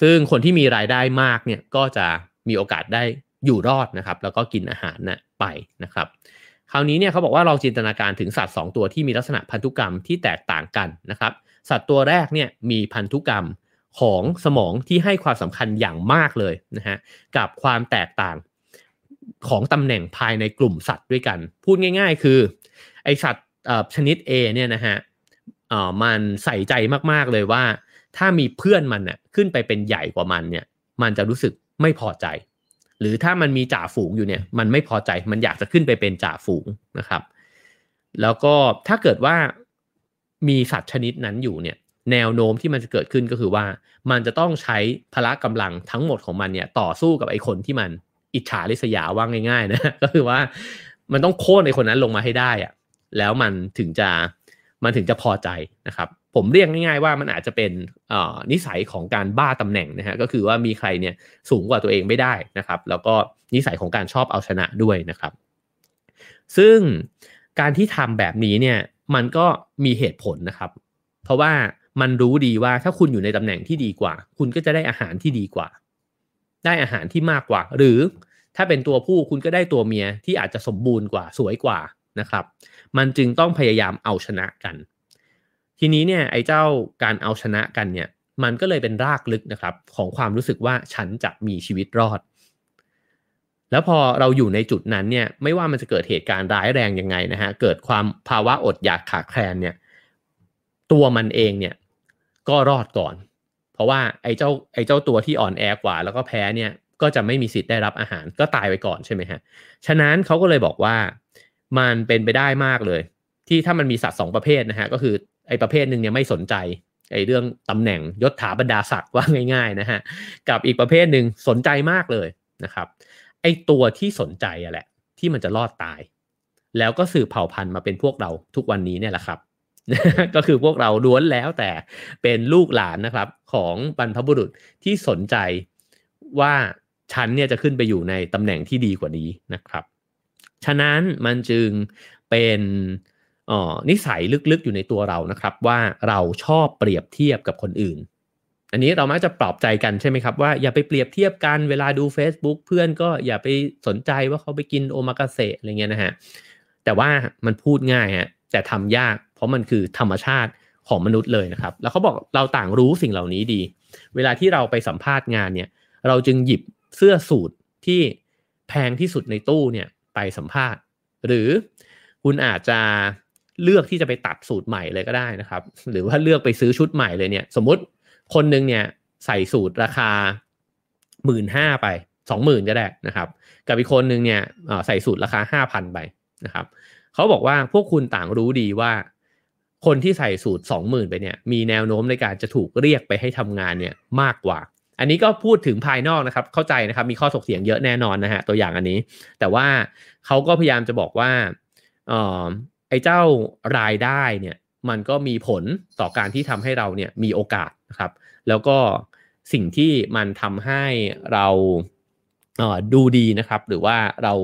ซึ่งคนที่มีรายได้มากเนี่ยก็จะมีโอกาสได้อยู่รอดนะครับ แล้วก็กินอาหารนะ่ะไปนะครับ คราวนี้เนี่ยเขาบอกว่าเราจินตนาการถึงสัตว์ 2 ตัวที่มีลักษณะพันธุกรรมที่แตกต่างกันนะครับ สัตว์ตัวแรกเนี่ยมีพันธุกรรมของสมองที่ให้ความสำคัญอย่างมากเลยนะฮะกับความแตกต่างของตำแหน่งภายในกลุ่มสัตว์ด้วยกัน พูดง่าย ๆ คือไอสัตว์ชนิด A เนี่ยนะฮะมันใส่ใจมากๆเลยว่า ถ้ามีเพื่อนมันน่ะขึ้นไปเป็นใหญ่กว่ามันเนี่ย มันจะรู้สึกไม่พอใจ หรือถ้ามันมีจ่าฝูงอยู่เนี่ย มันไม่พอใจมันอยากจะขึ้นไปเป็นจ่าฝูงนะครับ แล้วก็ถ้าเกิดว่ามีสัตว์ชนิดนั้นอยู่เนี่ย แนวโน้มที่มันจะเกิดขึ้นก็คือว่า มันจะต้องใช้พละกำลังทั้งหมดของมันเนี่ย ต่อสู้กับไอ้คนที่มันอิจฉาริษยาว่าง่าย ๆ นะ ก็คือว่ามันต้องโค่นไอ้คนนั้นลงมาให้ได้อะแล้วมันถึงจะมันถึงจะพอใจนะครับ ผมเรียกง่ายๆว่ามันอาจจะเป็นนิสัยของการบ้าตำแหน่งนะฮะก็คือว่ามีใครเนี่ยสูงกว่าตัวเองไม่ได้นะครับ แล้วก็นิสัยของการชอบเอาชนะด้วยนะครับ ซึ่งการที่ทำแบบนี้เนี่ยมันก็มีเหตุผลนะครับ เพราะว่ามันรู้ดีว่าถ้าคุณอยู่ในตำแหน่งที่ดีกว่า คุณก็จะได้อาหารที่ดีกว่า ได้อาหารที่มากกว่า หรือถ้าเป็นตัวผู้คุณก็ได้ตัวเมียที่อาจจะสมบูรณ์กว่าสวยกว่านะครับ มันจึงต้องพยายามเอาชนะกัน ทีนี้เนี่ยไอ้เจ้าการเอาชนะกันเนี่ยมันก็เลยเป็นรากลึกนะครับของความรู้สึกว่าฉันจะมีชีวิตรอด แล้วพอเราอยู่ในจุดนั้นเนี่ยไม่ว่ามันจะเกิดเหตุการณ์ร้ายแรงยังไงนะฮะเกิดความภาวะอดอยากขาดแคลนเนี่ยตัวมันเองเนี่ยก็รอดก่อน เพราะว่าไอ้เจ้าไอ้เจ้าตัวที่อ่อนแอกว่า แล้วก็แพ้เนี่ยก็จะไม่มีสิทธิ์ได้รับอาหารก็ตายไปก่อนใช่ไหมฮะฉะนั้นเขาก็เลยบอกว่ามันเป็นไปได้มากเลย ที่ถ้ามันมีสัตว์สองประเภทนะฮะก็คือ ไอ้ประเภทหนึ่งเนี่ยไม่สนใจไอ้เรื่องตำแหน่งยศถาบรรดาศักดิ์ว่าง่ายๆนะฮะกับอีกประเภทหนึ่งสนใจมากเลยนะครับไอ้ตัวที่สนใจอะแหละที่มันจะรอดตาย แล้วก็สืบเผ่าพันธุ์มาเป็นพวกเราทุกวันนี้เนี่ยแหละครับ ก็คือพวกเราล้วนแล้วแต่เป็นลูกหลานนะครับของบรรพบุรุษที่สนใจว่าฉันเนี่ยจะขึ้นไปอยู่ในตำแหน่งที่ดีกว่านี้นะครับ ฉะนั้นมันจึงเป็น นิสัยลึกๆอยู่ในตัวเรานะครับ ว่าเราชอบเปรียบเทียบกับคนอื่น อันนี้เรามักจะปลอบใจกันใช่ไหมครับว่าอย่าไปเปรียบเทียบกันเวลาดู Facebook เพื่อนก็อย่าไปสนใจว่าเขาไปกินโอมากาเสะอะไรเงี้ยนะฮะแต่ว่ามันพูดง่ายฮะแต่ทำยาก เพราะมันคือธรรมชาติของมนุษย์เลยนะครับ แล้วเขาบอกเราต่างรู้สิ่งเหล่านี้ดี เวลาที่เราไปสัมภาษณ์งานเนี่ยเราจึงหยิบเสื้อสูทที่แพงที่สุดในตู้เนี่ยไปสัมภาษณ์ หรือคุณอาจจะ เลือกที่จะไปตัดสูตรใหม่เลยก็ได้นะครับ หรือว่าเลือกไปซื้อชุดใหม่เลยเนี่ย สมมติคนหนึ่งเนี่ยใส่สูตรราคาหมื่นห้าไปสองหมื่นก็ได้นะครับ กับอีกคนหนึ่งเนี่ยใส่สูตรราคาห้าพันไปนะครับเขาบอกว่าพวกคุณต่างรู้ดีว่า คนที่ใส่สูตรสองหมื่นไปเนี่ย มีแนวโน้มในการจะถูกเรียกไปให้ทำงานเนี่ยมากกว่า อันนี้ก็พูดถึงภายนอกนะครับ เข้าใจนะครับมีข้อถกเถียงเยอะแน่นอนนะฮะตัวอย่างอันนี้ แต่ว่าเขาก็พยายามจะบอกว่า ไอ้เจ้ารายได้เนี่ยมันก็มีผลต่อการที่ทำให้เราเนี่ยมีโอกาสนะครับ แล้วก็สิ่งที่มันทำให้เราดูดีนะครับ หรือว่าเรา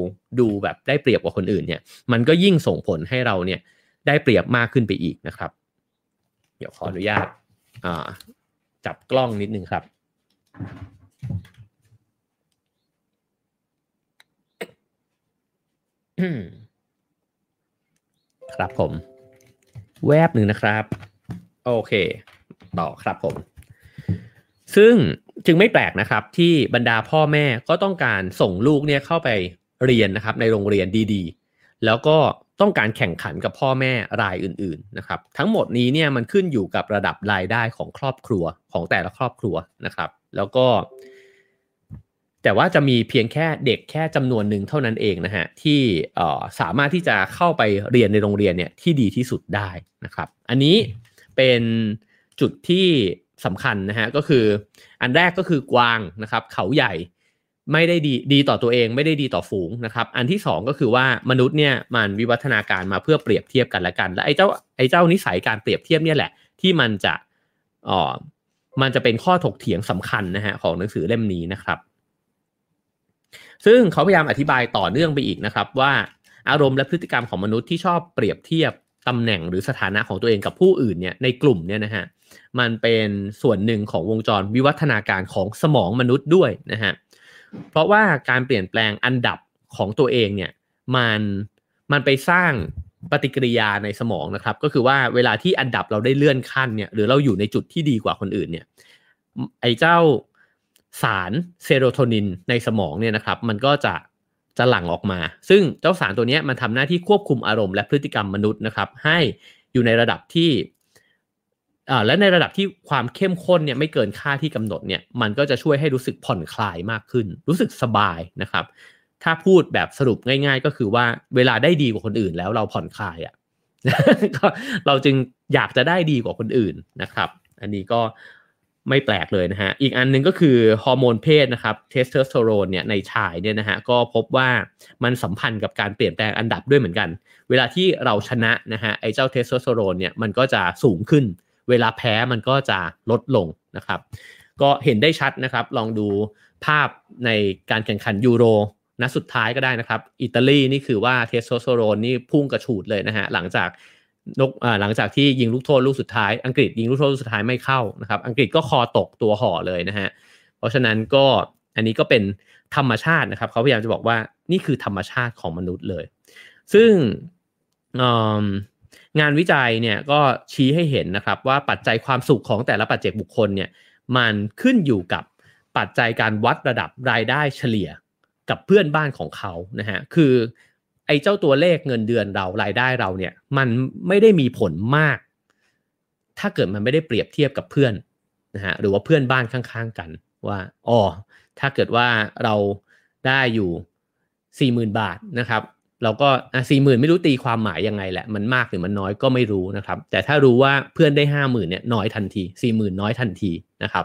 ดูแบบได้เปรียบกว่าคนอื่นเนี่ย มันก็ยิ่งส่งผลให้เราเนี่ยได้เปรียบมากขึ้นไปอีกนะครับ เดี๋ยวขออนุญาตจับกล้องนิดนึงครับ ครับผม แวบหนึ่งนะครับ โอเค ต่อครับผม ซึ่งจึงไม่แปลกนะครับ ที่บรรดาพ่อแม่ก็ต้องการส่งลูกเนี่ยเข้าไปเรียนนะครับ ในโรงเรียนดีๆ แล้วก็ต้องการแข่งขันกับพ่อแม่รายอื่นๆนะครับ ทั้งหมดนี้เนี่ยมันขึ้นอยู่กับระดับรายได้ของครอบครัวของแต่ละครอบครัวนะครับ แล้วก็ แต่ว่าจะมีเพียงแค่เด็กแค่จำนวนหนึ่งเท่านั้นเองนะฮะที่สามารถที่จะเข้าไปเรียนในโรงเรียนเนี่ยที่ดีที่สุดได้นะครับ อันนี้เป็นจุดที่สำคัญนะฮะก็คืออันแรกก็คือกวางนะครับ เขาใหญ่ไม่ได้ดีดีต่อตัวเองไม่ได้ดีต่อฝูงนะครับ อันที่สองก็คือว่ามนุษย์เนี่ยมันวิวัฒนาการมาเพื่อเปรียบเทียบกันและกัน และไอ้เจ้าไอ้เจ้านิสัยการเปรียบเทียบเนี่ยแหละ ที่มันจะอ๋อมันจะเป็นข้อถกเถียงสำคัญนะฮะของหนังสือเล่มนี้นะครับ ซึ่งเขาพยายามอธิบายต่อเนื่องไปอีกนะครับ ว่าอารมณ์และพฤติกรรมของมนุษย์ที่ชอบเปรียบเทียบตำแหน่งหรือสถานะของตัวเองกับผู้อื่นเนี่ยในกลุ่มเนี่ยนะฮะมันเป็นส่วนหนึ่งของวงจรวิวัฒนาการของสมองมนุษย์ด้วยนะฮะเพราะว่าการเปลี่ยนแปลงอันดับของตัวเองเนี่ยมันมันไปสร้างปฏิกิริยาในสมองนะครับ ก็คือว่าเวลาที่อันดับเราได้เลื่อนขั้นเนี่ยหรือเราอยู่ในจุดที่ดีกว่าคนอื่นเนี่ยไอ้เจ้า สารเซโรโทนินในสมองเนี่ยนะครับ มันก็จะจะหลั่งออกมา ซึ่งเจ้าสารตัวนี้มันทำหน้าที่ควบคุมอารมณ์และพฤติกรรมมนุษย์นะครับ ให้อยู่ในระดับที่และในระดับที่ความเข้มข้นเนี่ยไม่เกินค่าที่กำหนดเนี่ยมันก็จะช่วยให้รู้สึกผ่อนคลายมากขึ้น รู้สึกสบายนะครับ ถ้าพูดแบบสรุปง่าย ๆ ก็คือว่าเวลาได้ดีกว่าคนอื่นแล้วเราผ่อนคลายอะ่ะเราจึงอยากจะได้ดีกว่าคนอื่นนะครับ อันนี้ก็ ไม่แปลกเลยนะฮะ อีกอันนึงก็คือฮอร์โมนเพศนะครับเทสโทสเตอโรนเนี่ยในชายเนี่ยนะฮะก็พบว่ามันสัมพันธ์กับการเปลี่ยนแปลงอันดับด้วยเหมือนกัน เวลาที่เราชนะนะฮะไอ้เจ้าเทสโทสเตอโรนเนี่ยมันก็จะสูงขึ้น เวลาแพ้มันก็จะลดลงนะครับ ก็เห็นได้ชัดนะครับ ลองดูภาพในการแข่งขันยูโรนัดสุดท้ายก็ได้นะครับ อิตาลีนี่คือว่าเทสโทสเตอโรนนี่พุ่งกระฉูดเลยนะฮะหลังจาก นกหลังจากที่ยิงลูกโทษลูกสุดท้ายอังกฤษยิงลูกโทษลูกสุดท้ายไม่เข้านะครับ อังกฤษก็คอตกตัวห่อเลยนะฮะเพราะฉะนั้นก็อันนี้ก็เป็นธรรมชาตินะครับเขาพยายามจะบอกว่านี่คือธรรมชาติของมนุษย์เลย ซึ่งงานวิจัยเนี่ยก็ชี้ให้เห็นนะครับว่าปัจจัยความสุขของแต่ละปัจเจกบุคคลเนี่ยมันขึ้นอยู่กับปัจจัยการวัดระดับรายได้เฉลี่ยกับเพื่อนบ้านของเขานะฮะคือ ไอ้เจ้าตัวเลขเงินเดือนเรารายได้เราเนี่ย มันไม่ได้มีผลมาก ถ้าเกิดมันไม่ได้เปรียบเทียบกับเพื่อนนะฮะหรือว่าเพื่อนบ้านข้างๆกันว่าอ๋อถ้าเกิดว่าเราได้อยู่สี่หมื่นบาทนะครับ เราก็สี่หมื่นไม่รู้ตีความหมายยังไงแหละ มันมากหรือมันน้อยก็ไม่รู้นะครับ แต่ถ้ารู้ว่าเพื่อนได้ห้าหมื่นเนี่ยน้อยทันทีสี่หมื่นน้อยทันทีนะครับ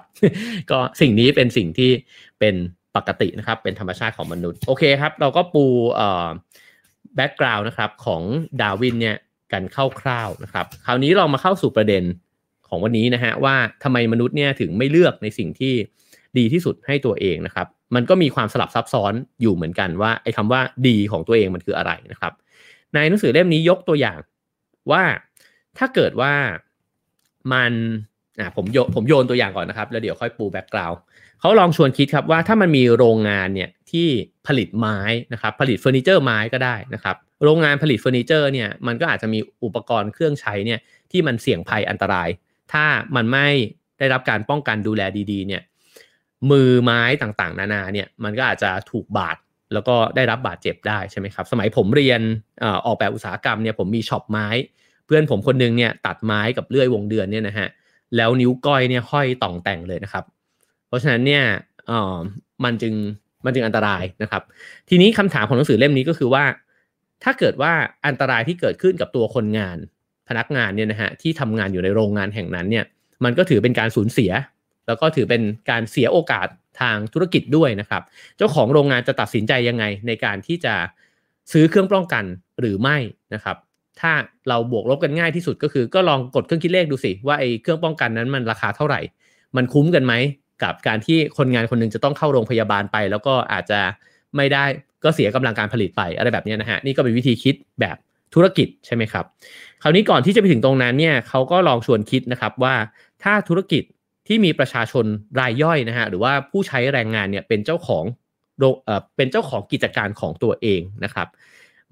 ก็สิ่งนี้เป็นสิ่งที่เป็นปกตินะครับ เป็นธรรมชาติของมนุษย์ โอเคครับ เราก็ปูเอ่อ แบ็กกราวน์นะครับของดาวินเนี่ยกันคร่าวๆนะครับ คราวนี้เรามาเข้าสู่ประเด็นของวันนี้นะฮะว่าทำไมมนุษย์เนี่ยถึงไม่เลือกในสิ่งที่ดีที่สุดให้ตัวเองนะครับ มันก็มีความสลับซับซ้อนอยู่เหมือนกันว่าไอ้คำว่าดีของตัวเองมันคืออะไรนะครับ ในหนังสือเล่มนี้ยกตัวอย่างว่าถ้าเกิดว่ามัน อ่าผมโยผมโยนตัวอย่างก่อนนะครับ แล้วเดี๋ยวค่อยปู background เขาลองชวนคิดครับว่าถ้ามันมีโรงงานเนี่ยที่ผลิตไม้นะครับผลิตเฟอร์นิเจอร์ไม้ก็ได้นะครับโรงงานผลิตเฟอร์นิเจอร์เนี่ยมันก็อาจจะมีอุปกรณ์เครื่องใช้เนี่ยที่มันเสี่ยงภัยอันตราย ถ้ามันไม่ได้รับการป้องกันดูแลดีๆเนี่ยมือไม้ต่างๆ นานาเนี่ยมันก็อาจจะถูกบาดแล้วก็ได้รับบาดเจ็บได้ใช่ไหมครับ สมัยผมเรียนออกแบบอุตสาหกรรมเนี่ยผมมีช็อปไม้ เพื่อนผมคนนึงเนี่ยตัดไม้กับเลื่อยวงเดือนเนี่ยนะฮะ แล้วนิ้วก้อยเนี่ยห้อยต่องแต่งเลยนะครับ เพราะฉะนั้นเนี่ยออมันจึงมันจึงอันตรายนะครับ ทีนี้คำถามของหนังสือเล่มนี้ก็คือว่า ถ้าเกิดว่าอันตรายที่เกิดขึ้นกับตัวคนงาน พนักงานเนี่ยนะฮะที่ทำงานอยู่ในโรงงานแห่งนั้นเนี่ย มันก็ถือเป็นการสูญเสีย แล้วก็ถือเป็นการเสียโอกาสทางธุรกิจด้วยนะครับ เจ้าของโรงงานจะตัดสินใจยังไงในการที่จะซื้อเครื่องป้องกันหรือไม่นะครับ ถ้าเราบวกลบกันง่ายที่สุดก็คือ ก็ลองกดเครื่องคิดเลขดูสิว่าไอ้เครื่องป้องกันนั้นมันราคาเท่าไหร่ มันคุ้มกันไหมกับการที่คนงานคนนึงจะต้องเข้าโรงพยาบาลไป แล้วก็อาจจะไม่ได้ก็เสียกำลังการผลิตไปอะไรแบบนี้นะฮะนี่ก็เป็นวิธีคิดแบบธุรกิจใช่ไหมครับ คราวนี้ก่อนที่จะไปถึงตรงนั้นเนี่ยเขาก็ลองชวนคิดนะครับว่าถ้าธุรกิจที่มีประชาชนรายย่อยนะฮะหรือว่าผู้ใช้แรงงานเนี่ยเป็นเจ้าของเป็นเจ้าของกิจการของตัวเองนะครับ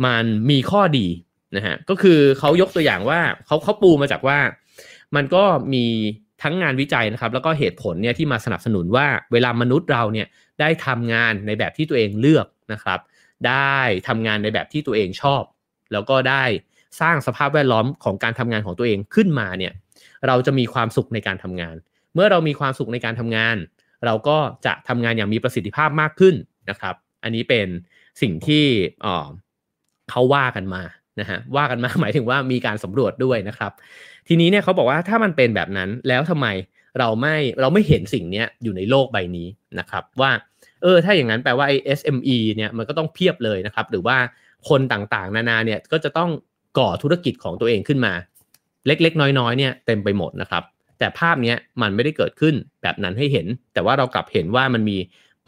มันมีข้อดี นะฮะก็คือเขายกตัวอย่างว่าเขาเขาปูมาจากว่า มันก็มีทั้งงานวิจัยนะครับ แล้วก็เหตุผลเนี่ยที่มาสนับสนุนว่าเวลามนุษย์เราเนี่ยได้ทำงานในแบบที่ตัวเองเลือกนะครับ ได้ทำงานในแบบที่ตัวเองชอบ แล้วก็ได้สร้างสภาพแวดล้อมของการทำงานของตัวเองขึ้นมาเนี่ยเราจะมีความสุขในการทำงาน เมื่อเรามีความสุขในการทำงาน เราก็จะทำงานอย่างมีประสิทธิภาพมากขึ้นนะครับ อันนี้เป็นสิ่งที่เขาว่ากันมา นะฮะว่ากันมาหมายถึงว่ามีการสำรวจด้วยนะครับ ทีนี้เนี่ยเขาบอกว่าถ้ามันเป็นแบบนั้นแล้วทำไมเราไม่เราไม่เห็นสิ่งนี้อยู่ในโลกใบนี้นะครับ ว่าเออถ้าอย่างนั้นแปลว่าไอ้ SME เนี่ยมันก็ต้องเพียบเลยนะครับ หรือว่าคนต่างๆ นานาเนี่ยก็จะต้องก่อธุรกิจของตัวเองขึ้นมา เล็กๆ น้อยๆเนี่ยเต็มไปหมดนะครับ แต่ภาพนี้มันไม่ได้เกิดขึ้นแบบนั้นให้เห็น แต่ว่าเรากลับเห็นว่ามันมี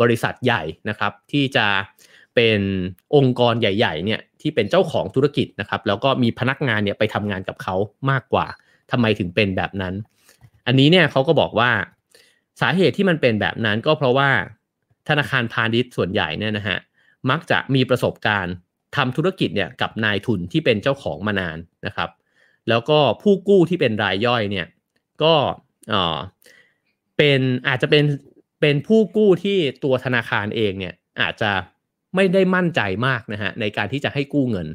บริษัทใหญ่นะครับ ที่จะเป็นองค์กรใหญ่ ๆ เนี่ย ที่เป็นเจ้าของธุรกิจนะครับแล้วก็มีพนักงานเนี่ยไปทำงานกับเขามากกว่าทำไมถึงเป็นแบบนั้น อันนี้เนี่ยเขาก็บอกว่าสาเหตุที่มันเป็นแบบนั้นก็เพราะว่าธนาคารพาณิชย์ส่วนใหญ่เนี่ยนะฮะมักจะมีประสบการณ์ทำธุรกิจเนี่ยกับนายทุนที่เป็นเจ้าของมานานนะครับ แล้วก็ผู้กู้ที่เป็นรายย่อยเนี่ยก็เป็นอาจจะเป็นเป็นผู้กู้ที่ตัวธนาคารเองเนี่ยอาจจะ ไม่ได้มั่นใจมากนะฮะในการที่จะให้กู้เงิน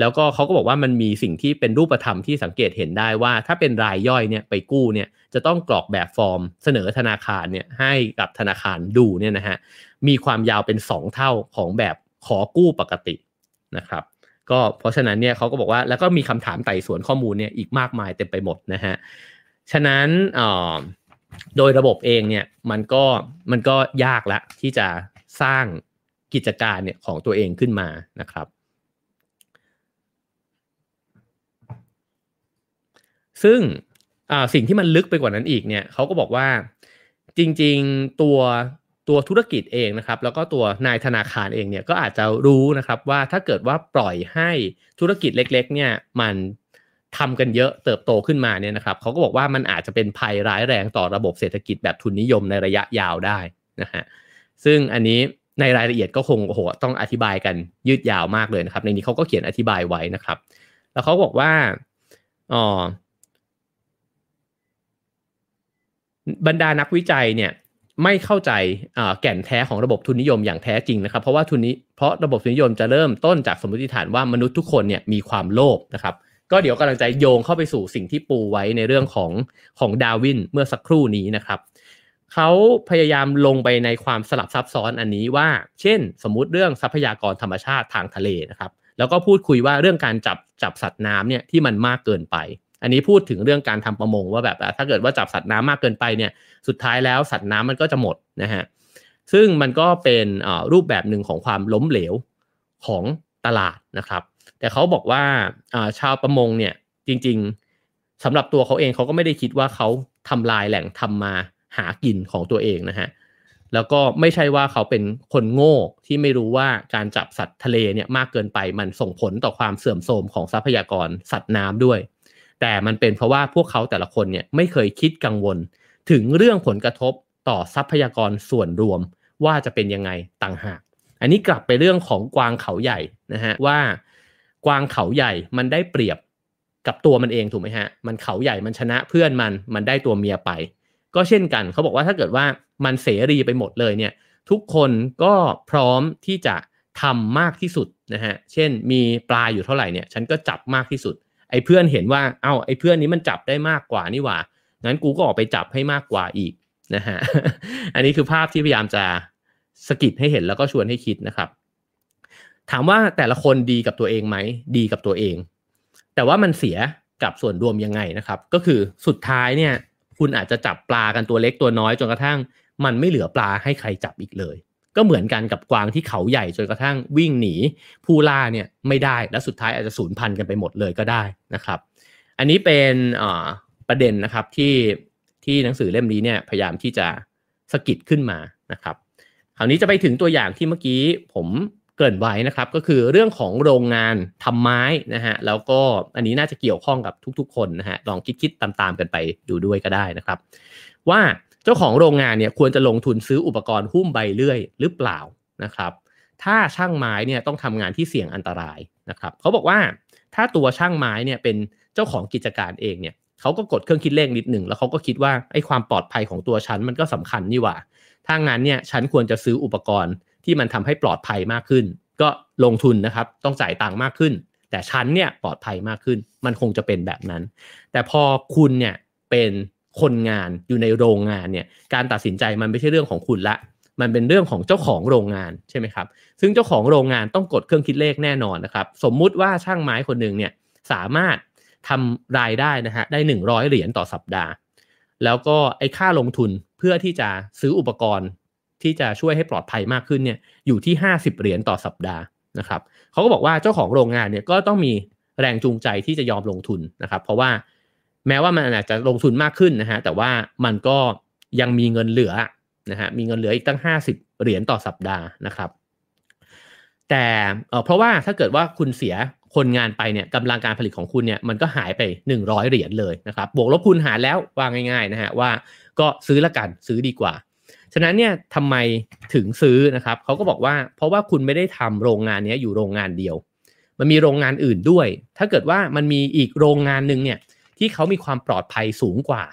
แล้วก็เขาก็บอกว่ามันมีสิ่งที่เป็นรูปธรรมที่สังเกตเห็นได้ว่า ถ้าเป็นรายย่อยเนี่ยไปกู้เนี่ยจะต้องกรอกแบบฟอร์ม เสนอธนาคารเนี่ยให้กับธนาคารดูเนี่ยนะฮะมีความยาวเป็น 2 เท่าของแบบขอกู้ปกตินะครับก็เพราะฉะนั้นเนี่ยเขาก็บอกว่าแล้วก็มีคำถามไต่สวนข้อมูลเนี่ยอีกมากมายเต็มไปหมดนะฮะฉะนั้นโดยระบบเองเนี่ยมันก็มันก็ยากละที่จะสร้าง กิจการเนี่ยของตัวเองขึ้นมานะครับ ซึ่งสิ่งที่มันลึกไปกว่านั้นอีกเนี่ยเขาก็บอกว่าจริงๆตัวตัวธุรกิจเองนะครับ แล้วก็ตัวนายธนาคารเองเนี่ยก็อาจจะรู้นะครับว่าถ้าเกิดว่าปล่อยให้ธุรกิจเล็ก ๆ เนี่ยมันทำกันเยอะเติบโตขึ้นมาเนี่ยนะครับเขาก็บอกว่ามันอาจจะเป็นภัยร้ายแรงต่อระบบเศรษฐกิจแบบทุนนิยมในระยะยาวได้นะฮะซึ่งอันนี้ ในรายละเอียดก็คงโอ้โหต้องอธิบายกันยืดยาวมากเลยนะครับ ในนี้เขาก็เขียนอธิบายไว้นะครับ แล้วเขาบอกว่าอ๋อบรรดานักวิจัยเนี่ยไม่เข้าใจแก่นแท้ของระบบทุนนิยมอย่างแท้จริงนะครับ เพราะว่าทุนนี้เพราะระบบทุนนิยมจะเริ่มต้นจากสมมติฐานว่ามนุษย์ทุกคนเนี่ยมีความโลภนะครับ ก็เดี๋ยวกำลังจะโยงเข้าไปสู่สิ่งที่ปูไว้ในเรื่องของของดาวินเมื่อสักครู่นี้นะครับ เขาพยายามลงไปในความสลับซับซ้อนอันนี้ว่า เช่น สมมุติเรื่องทรัพยากรธรรมชาติทางทะเลนะครับ แล้วก็พูดคุยว่าเรื่องการจับจับสัตว์น้ำเนี่ยที่มันมากเกินไป อันนี้พูดถึงเรื่องการทำประมงว่าแบบถ้าเกิดว่าจับสัตว์น้ำมากเกินไปเนี่ย สุดท้ายแล้วสัตว์น้ำมันก็จะหมดนะฮะ ซึ่งมันก็เป็นรูปแบบหนึ่งของความล้มเหลวของตลาดนะครับ แต่เขาบอกว่าชาวประมงเนี่ยจริง ๆสำหรับตัวเขาเองเขาก็ไม่ได้คิดว่าเขาทำลายแหล่งทำมา หากินของตัวเองนะฮะแล้วก็ไม่ใช่ว่าเขาเป็นคนโง่ที่ไม่รู้ว่าการจับสัตว์ทะเลเนี่ยมากเกินไปมันส่งผลต่อความเสื่อมโทรมของทรัพยากรสัตว์น้ำด้วย แต่มันเป็นเพราะว่าพวกเขาแต่ละคนเนี่ยไม่เคยคิดกังวล ถึงเรื่องผลกระทบต่อทรัพยากรส่วนรวมว่าจะเป็นยังไงต่างหาก อันนี้กลับไปเรื่องของกวางเขาใหญ่นะฮะว่ากวางเขาใหญ่มันได้เปรียบกับตัวมันเองถูกไหมฮะมันเขาใหญ่มันชนะเพื่อนมันมันได้ตัวเมียไป ก็เช่นกันเขาบอกว่าถ้าเกิดว่ามันเสรีไปหมดเลยเนี่ยทุกคนก็พร้อมที่จะทำมากที่สุดนะฮะเช่นมีปลาอยู่เท่าไหร่เนี่ยฉันก็จับมากที่สุด ไอ้เพื่อนเห็นว่าเอา้าไอ้เพื่อนนี้มันจับได้มากกว่านี่หว่างั้นกูก็ออกไปจับให้มากกว่าอีกนะฮะอันนี้คือภาพที่พยายามจะสกิดให้เห็นแล้วก็ชวนให้คิดนะครับ ถามว่าแต่ละคนดีกับตัวเองไหมดีกับตัวเอง แต่ว่ามันเสียกับส่วนรวมยังไงนะครับ ก็คือสุดท้ายเนี่ย คุณอาจจะจับปลากันตัวเล็กตัวน้อยจนกระทั่ง มันไม่เหลือปลาให้ใครจับอีกเลย ก็เหมือนกันกับกวางที่เขาใหญ่จนกระทั่งวิ่งหนี ผู้ล่าเนี่ยไม่ได้และสุดท้ายอาจจะสูญพันธุ์กันไปหมดเลยก็ได้นะครับ อันนี้เป็นประเด็นนะครับที่ที่หนังสือเล่มนี้เนี่ยพยายามที่จะสกิดขึ้นมานะครับคราวนี้จะไปถึงตัวอย่างที่เมื่อกี้ผม เกินไว้นะครับก็คือเรื่องของโรงงานทำไม้นะฮะแล้วก็อันนี้น่าจะเกี่ยวข้องกับทุกๆ คนนะฮะลองคิดๆตามๆกันไปดูด้วยก็ได้นะครับ ว่าเจ้าของโรงงานเนี่ยควรจะลงทุนซื้ออุปกรณ์หุ้มใบเลื่อยหรือเปล่านะครับ ถ้าช่างไม้เนี่ยต้องทำงานที่เสี่ยงอันตรายนะครับเขาบอกว่าถ้าตัวช่างไม้เนี่ยเป็นเจ้าของกิจการเองเนี่ยเขาก็กดเครื่องคิดเลขนิดหนึ่งแล้วเขาก็คิดว่าไอ้ความปลอดภัยของตัวฉันมันก็สำคัญนี่หว่าถ้างั้นเนี่ยฉันควรจะซื้ออุปกรณ์ ที่มันทำให้ปลอดภัยมากขึ้น ก็ลงทุนนะครับต้องจ่ายตังค์มากขึ้น แต่ชั้นเนี่ยปลอดภัยมากขึ้น มันคงจะเป็นแบบนั้น แต่พอคุณเนี่ยเป็นคนงานอยู่ในโรงงานเนี่ยการตัดสินใจมันไม่ใช่เรื่องของคุณละ มันเป็นเรื่องของเจ้าของโรงงานใช่ไหมครับ ซึ่งเจ้าของโรงงานต้องกดเครื่องคิดเลขแน่นอนนะครับ สมมุติว่าช่างไม้คนหนึ่งเนี่ยสามารถทำรายได้นะฮะได้หนึ่งร้อยเหรียญต่อสัปดาห์ แล้วก็ไอ้ค่าลงทุนเพื่อที่จะซื้ออุปกรณ์ ที่จะช่วยให้ปลอดภัยมากขึ้นเนี่ยอยู่ที่ 50 เหรียญต่อสัปดาห์นะครับเขาก็บอกว่าเจ้าของโรงงานเนี่ยก็ต้องมีแรงจูงใจที่จะยอมลงทุนนะครับ เพราะว่าแม้ว่ามันอาจจะลงทุนมากขึ้นนะฮะแต่ว่ามันก็ยังมีเงินเหลือนะฮะมีเงินเหลืออีกตั้ง 50 เหรียญต่อสัปดาห์นะครับ แต่เพราะว่าถ้าเกิดว่าคุณเสียคนงานไปเนี่ยกำลังการผลิตของคุณเนี่ยมันก็หายไป 100 เหรียญเลยนะครับบวกลบคูณหารแล้วว่าง่ายๆนะฮะว่าก็ซื้อละกันซื้อดีกว่า ฉะนั้นเนี่ยทำไมถึงซื้อนะครับเขาก็บอกว่าเพราะว่าคุณไม่ได้ทำโรงงานนี้อยู่โรงงานเดียว มันมีโรงงานอื่นด้วย ถ้าเกิดว่ามันมีอีกโรงงานหนึ่งเนี่ยที่เขามีความปลอดภัยสูงกว่า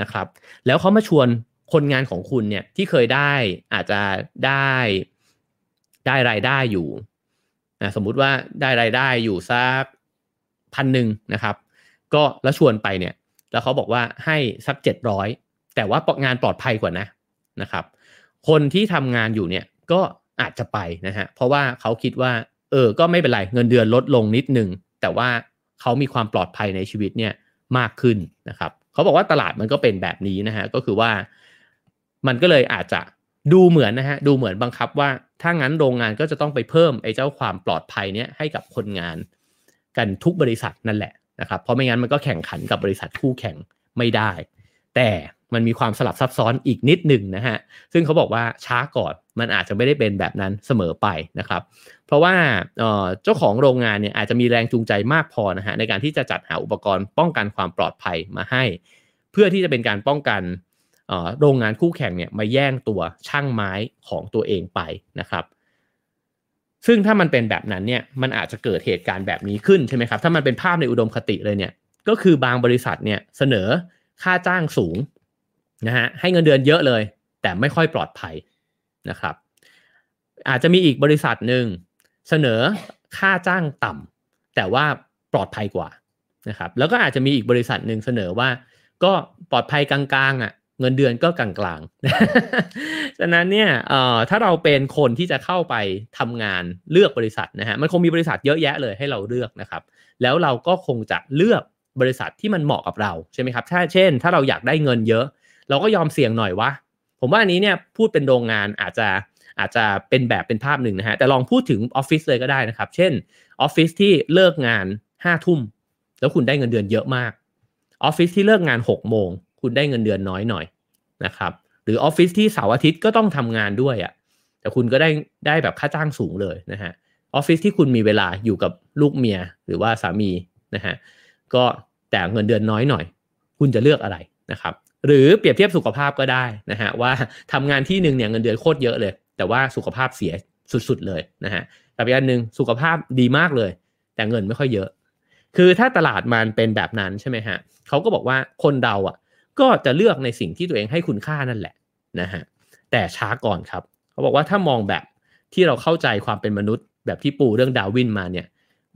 นะครับ แล้วเขามาชวนคนงานของคุณเนี่ยที่เคยได้อาจจะได้ได้รายได้อยู่นะสมมุติว่าได้รายได้อยู่สักพันหนึ่งนะครับ ก็แล้วชวนไปเนี่ย แล้วเขาบอกว่าให้สักเจ็ดร้อยแต่ว่างานปลอดภัยกว่านะ นะครับ คนที่ทำงานอยู่เนี่ยก็อาจจะไปนะฮะเพราะว่าเขาคิดว่าเออก็ไม่เป็นไรเงินเดือนลดลงนิดนึง แต่ว่าเขามีความปลอดภัยในชีวิตเนี่ยมากขึ้นนะครับเขาบอกว่าตลาดมันก็เป็นแบบนี้นะฮะก็คือว่ามันก็เลยอาจจะดูเหมือนนะฮะดูเหมือนบังคับว่าถ้างั้นโรงงานก็จะต้องไปเพิ่มไอ้เจ้าความปลอดภัยเนี้ยให้กับคนงานกันทุกบริษัทนั่นแหละนะครับเพราะไม่งั้นมันก็แข่งขันกับบริษัทคู่แข่งไม่ได้ แต่ มันมีความสลับซับซ้อนอีกนิดหนึ่งนะฮะ ซึ่งเขาบอกว่าช้าก่อนมันอาจจะไม่ได้เป็นแบบนั้นเสมอไปนะครับ เพราะว่าเจ้าของโรงงานเนี่ยอาจจะมีแรงจูงใจมากพอนะฮะในการที่จะจัดหาอุปกรณ์ป้องกันความปลอดภัยมาให้ เพื่อที่จะเป็นการป้องกันโรงงานคู่แข่งเนี่ยมาแย่งตัวช่างไม้ของตัวเองไปนะครับซึ่งถ้ามันเป็นแบบนั้นเนี่ยมันอาจจะเกิดเหตุการณ์แบบนี้ขึ้นใช่ไหมครับถ้ามันเป็นภาพในอุดมคติเลยเนี่ยก็คือบางบริษัทเนี่ยเสนอค่าจ้างสูง นะฮะให้เงินเดือนเยอะเลย แต่ไม่ค่อยปลอดภัยนะครับ อาจจะมีอีกบริษัทหนึ่งเสนอค่าจ้างต่ำแต่ว่าปลอดภัยกว่านะครับ แล้วก็อาจจะมีอีกบริษัทหนึ่งเสนอว่า ก็ปลอดภัยกลางๆอะเงินเดือนก็กลางๆฉะนั้นเนี่ยถ้าเราเป็นคนที่จะเข้าไปทำงานเลือกบริษัทนะฮะ มันคงมีบริษัทเยอะแยะเลยให้เราเลือกนะครับ แล้วเราก็คงจะเลือกบริษัทที่มันเหมาะกับเราใช่ไหมครับ ถ้าเช่น ถ้าเราอยากได้เงินเยอะ เราก็ยอมเสี่ยงหน่อยวะ ผมว่าอันนี้เนี่ยพูดเป็นโรงงานอาจจะอาจจะเป็นแบบเป็นภาพหนึ่งนะฮะแต่ลองพูดถึงออฟฟิศเลยก็ได้นะครับ เช่นออฟฟิศที่เลิกงานห้าทุ่มแล้วคุณได้เงินเดือนเยอะมากออฟฟิศที่เลิกงานหกโมงคุณได้เงินเดือนน้อยหน่อยนะครับหรือออฟฟิศที่เสาร์อาทิตย์ก็ต้องทำงานด้วยอะ่ะแต่คุณก็ได้ได้แบบค่าจ้างสูงเลยนะฮะออฟฟิศที่คุณมีเวลาอยู่กับลูกเมียหรือว่าสามีนะฮะก็แต่เงินเดือนน้อยหน่อย คุณจะเลือกอะไรนะครับ หรือเปรียบเทียบสุขภาพก็ได้นะฮะว่าทำงานที่หนึ่งเนี่ยเงินเดือนโคตรเยอะเลย แต่ว่าสุขภาพเสียสุดๆเลยนะฮะแต่อีกอันหนึ่งสุขภาพดีมากเลย แต่เงินไม่ค่อยเยอะ คือถ้าตลาดมันเป็นแบบนั้นใช่ไหมฮะเขาก็บอกว่าคนเราอะก็จะเลือกในสิ่งที่ตัวเองให้คุณค่านั่นแหละนะฮะแต่ช้าก่อนครับเขาบอกว่าถ้ามองแบบที่เราเข้าใจความเป็นมนุษย์ แบบที่ปูเรื่องดาวินมาเนี่ย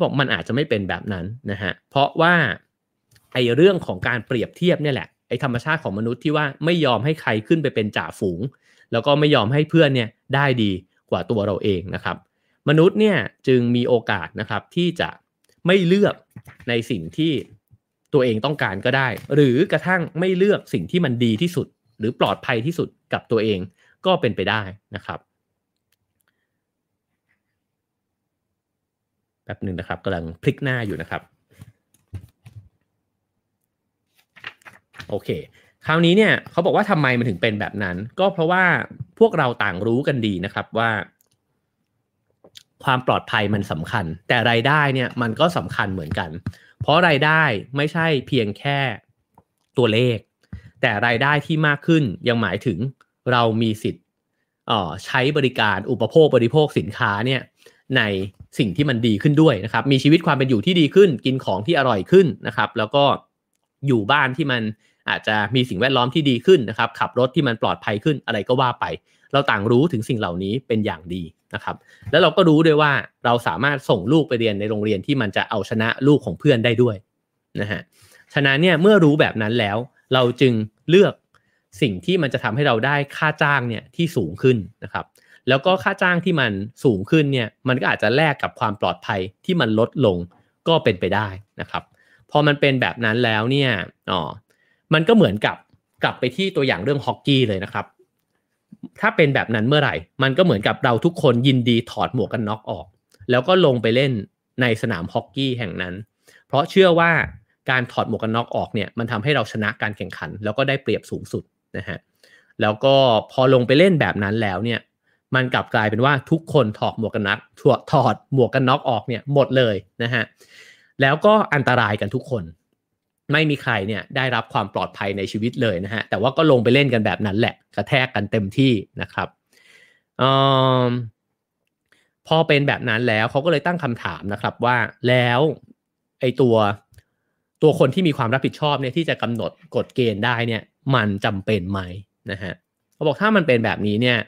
บอกมันอาจจะไม่เป็นแบบนั้นนะฮะเพราะว่าไอ้เรื่องของการเปรียบเทียบเนี่ยแหละ ไอ้ธรรมชาติของมนุษย์ที่ว่าไม่ยอมให้ใครขึ้นไปเป็นจ่าฝูง แล้วก็ไม่ยอมให้เพื่อนเนี่ยได้ดีกว่าตัวเราเองนะครับ มนุษย์เนี่ยจึงมีโอกาสนะครับที่จะไม่เลือกในสิ่งที่ตัวเองต้องการก็ได้ หรือกระทั่งไม่เลือกสิ่งที่มันดีที่สุด หรือปลอดภัยที่สุดกับตัวเองก็เป็นไปได้นะครับแป๊บหนึ่งนะครับกำลังพลิกหน้าอยู่นะครับ โอเค คราวนี้เนี่ยเขาบอกว่าทำไมมันถึงเป็นแบบนั้น ก็เพราะว่าพวกเราต่างรู้กันดีนะครับว่า ความปลอดภัยมันสำคัญ แต่รายได้เนี่ยมันก็สำคัญเหมือนกัน เพราะรายได้ไม่ใช่เพียงแค่ตัวเลข แต่รายได้ที่มากขึ้นยังหมายถึงเรามีสิทธิ์ใช้บริการอุปโภคบริโภคสินค้าเนี่ยในสิ่งที่มันดีขึ้นด้วยนะครับ มีชีวิตความเป็นอยู่ที่ดีขึ้น กินของที่อร่อยขึ้นนะครับ แล้วก็อยู่บ้านที่มัน อาจจะมีสิ่งแวดล้อมที่ดีขึ้นนะครับ ขับรถที่มันปลอดภัยขึ้นอะไรก็ว่าไป เราต่างรู้ถึงสิ่งเหล่านี้เป็นอย่างดีนะครับ แล้วเราก็รู้ด้วยว่าเราสามารถส่งลูกไปเรียนในโรงเรียนที่มันจะเอาชนะลูกของเพื่อนได้ด้วยนะฮะฉะนั้นเนี่ยเมื่อรู้แบบนั้นแล้ว เราจึงเลือกสิ่งที่มันจะทำให้เราได้ค่าจ้างเนี่ยที่สูงขึ้นนะครับ แล้วก็ค่าจ้างที่มันสูงขึ้นเนี่ยมันก็อาจจะแลกกับความปลอดภัยที่มันลดลงก็เป็นไปได้นะครับ พอมันเป็นแบบนั้นแล้วเนี่ยอ๋อ มันก็เหมือนกับกลับไปที่ตัวอย่างเรื่องฮอกกี้เลยนะครับ ถ้าเป็นแบบนั้นเมื่อไหร่ มันก็เหมือนกับเราทุกคนยินดีถอดหมวกกันน็อกออก แล้วก็ลงไปเล่นในสนามฮอกกี้แห่งนั้น เพราะเชื่อว่าการถอดหมวกกันน็อกออกเนี่ยมันทำให้เราชนะการแข่งขัน แล้วก็ได้เปรียบสูงสุดนะฮะแล้วก็พอลงไปเล่นแบบนั้นแล้วเนี่ยมันกลับกลายเป็นว่าทุกคนถอดหมวกกันน็อกถอดหมวกกันน็อกออกเนี่ยหมดเลยนะฮะแล้วก็อันตรายกันทุกคน ไม่มีใครเนี่ยได้รับความปลอดภัยในชีวิตเลยนะฮะ แต่ว่าก็ลงไปเล่นกันแบบนั้นแหละ กระแทกกันเต็มที่นะครับออพอเป็นแบบนั้นแล้วเขาก็เลยตั้งคำถามนะครับว่าแล้วไอตัวตัวคนที่มีความรับผิดชอบเนี่ยที่จะกำหนดกฎเกณฑ์ได้เนี่ยมันจำเป็นไหมนะฮะเขาบอกถ้ามันเป็นแบบนี้เนี่ย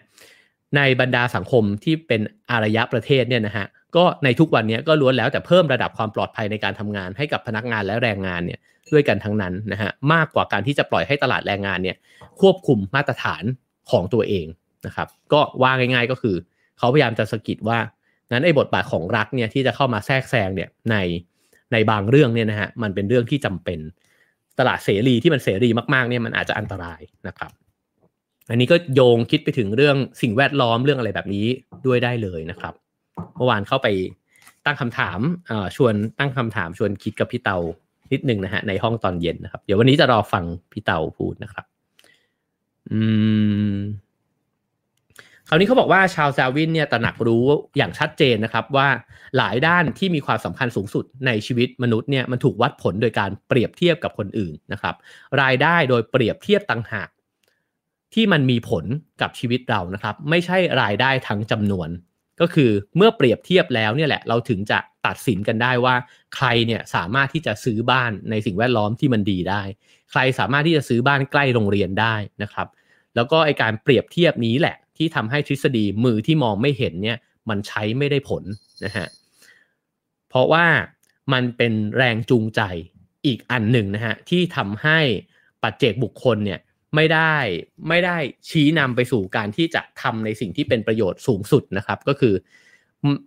ในบรรดาสังคมที่เป็นอารยะประเทศเนี่ยนะฮะก็ในทุกวันนี้ก็ล้วนแล้วแต่เพิ่มระดับความปลอดภัยในการทำงานให้กับพนักงานและแรงงานเนี่ย ด้วยกันทั้งนั้นนะฮะมากกว่าการที่จะปล่อยให้ตลาดแรงงานเนี่ยควบคุมมาตรฐานของตัวเองนะครับก็ว่าง่าย ๆก็คือ เขาพยายามจะสกิดว่างั้นไอ้บทบาทของรัฐเนี่ยที่จะเข้ามาแทรกแซงเนี่ยในในบางเรื่องเนี่ยนะฮะมันเป็นเรื่องที่จำเป็นตลาดเสรีที่มันเสรีมากๆเนี่ยมันอาจจะอันตรายนะครับ อันนี้ก็โยงคิดไปถึงเรื่องสิ่งแวดล้อมเรื่องอะไรแบบนี้ด้วยได้เลยนะครับ เมื่อวานเข้าไปตั้งคำถามชวนตั้งคำถามชวนคิดกับพี่เตา นิดหนึ่งนะฮะในห้องตอนเย็นนะครับ เดี๋ยววันนี้จะรอฟังพี่เตาพูดนะครับ อืมคราวนี้เขาบอกว่าชาวซาวินเนี่ยตระหนักรู้อย่างชัดเจนนะครับว่าหลายด้านที่มีความสำคัญสูงสุดในชีวิตมนุษย์เนี่ยมันถูกวัดผลโดยการเปรียบเทียบกับคนอื่นนะครับ รายได้โดยเปรียบเทียบต่างหาก ที่มันมีผลกับชีวิตเรานะครับ ไม่ใช่รายได้ทั้งจำนวน ก็คือเมื่อเปรียบเทียบแล้วเนี่ยแหละเราถึงจะตัดสินกันได้ว่า ใครเนี่ยสามารถที่จะซื้อบ้านในสิ่งแวดล้อมที่มันดีได้ ใครสามารถที่จะซื้อบ้านใกล้โรงเรียนได้นะครับ แล้วก็ไอการเปรียบเทียบนี้แหละ ที่ทำให้ทฤษฎีมือที่มองไม่เห็นเนี่ยมันใช้ไม่ได้ผลนะฮะเพราะว่ามันเป็นแรงจูงใจอีกอันหนึ่งนะฮะที่ทำให้ปัจเจกบุคคลเนี่ย ไม่ได้ไม่ได้ชี้นำไปสู่การที่จะทำในสิ่งที่เป็นประโยชน์สูงสุดนะครับ ก็คือ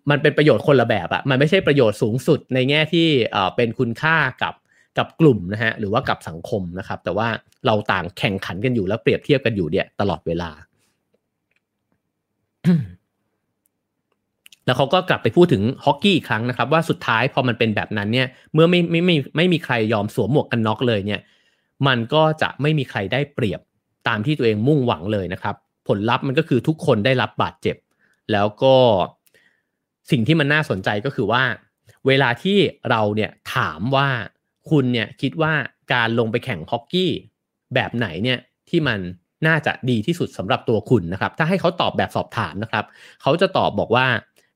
มันเป็นประโยชน์คนละแบบอะมันไม่ใช่ประโยชน์สูงสุดในแง่ที่เป็นคุณค่ากับกับกลุ่มนะฮะหรือว่ากับสังคมนะครับ แต่ว่าเราต่างแข่งขันกันอยู่แล้วเปรียบเทียบกันอยู่เนี่ยตลอดเวลา แล้วเขาก็กลับไปพูดถึงฮอกกี้อีกครั้งนะครับ ว่าสุดท้ายพอมันเป็นแบบนั้นเนี่ย เมื่อไม่ไม่ไม่ไม่มีใครยอมสวมหมวกกันน็อกเลยเนี่ย มันก็จะไม่มีใครได้เปรียบตามที่ตัวเองมุ่งหวังเลยนะครับ ผลลัพธ์มันก็คือทุกคนได้รับบาดเจ็บ แล้วก็สิ่งที่มันน่าสนใจก็คือว่า เวลาที่เราเนี่ยถามว่าคุณเนี่ยคิดว่าการลงไปแข่งฮอกกี้แบบไหนเนี่ยที่มันน่าจะดีที่สุดสำหรับตัวคุณนะครับ ถ้าให้เขาตอบแบบสอบถามนะครับ เขาจะตอบบอกว่า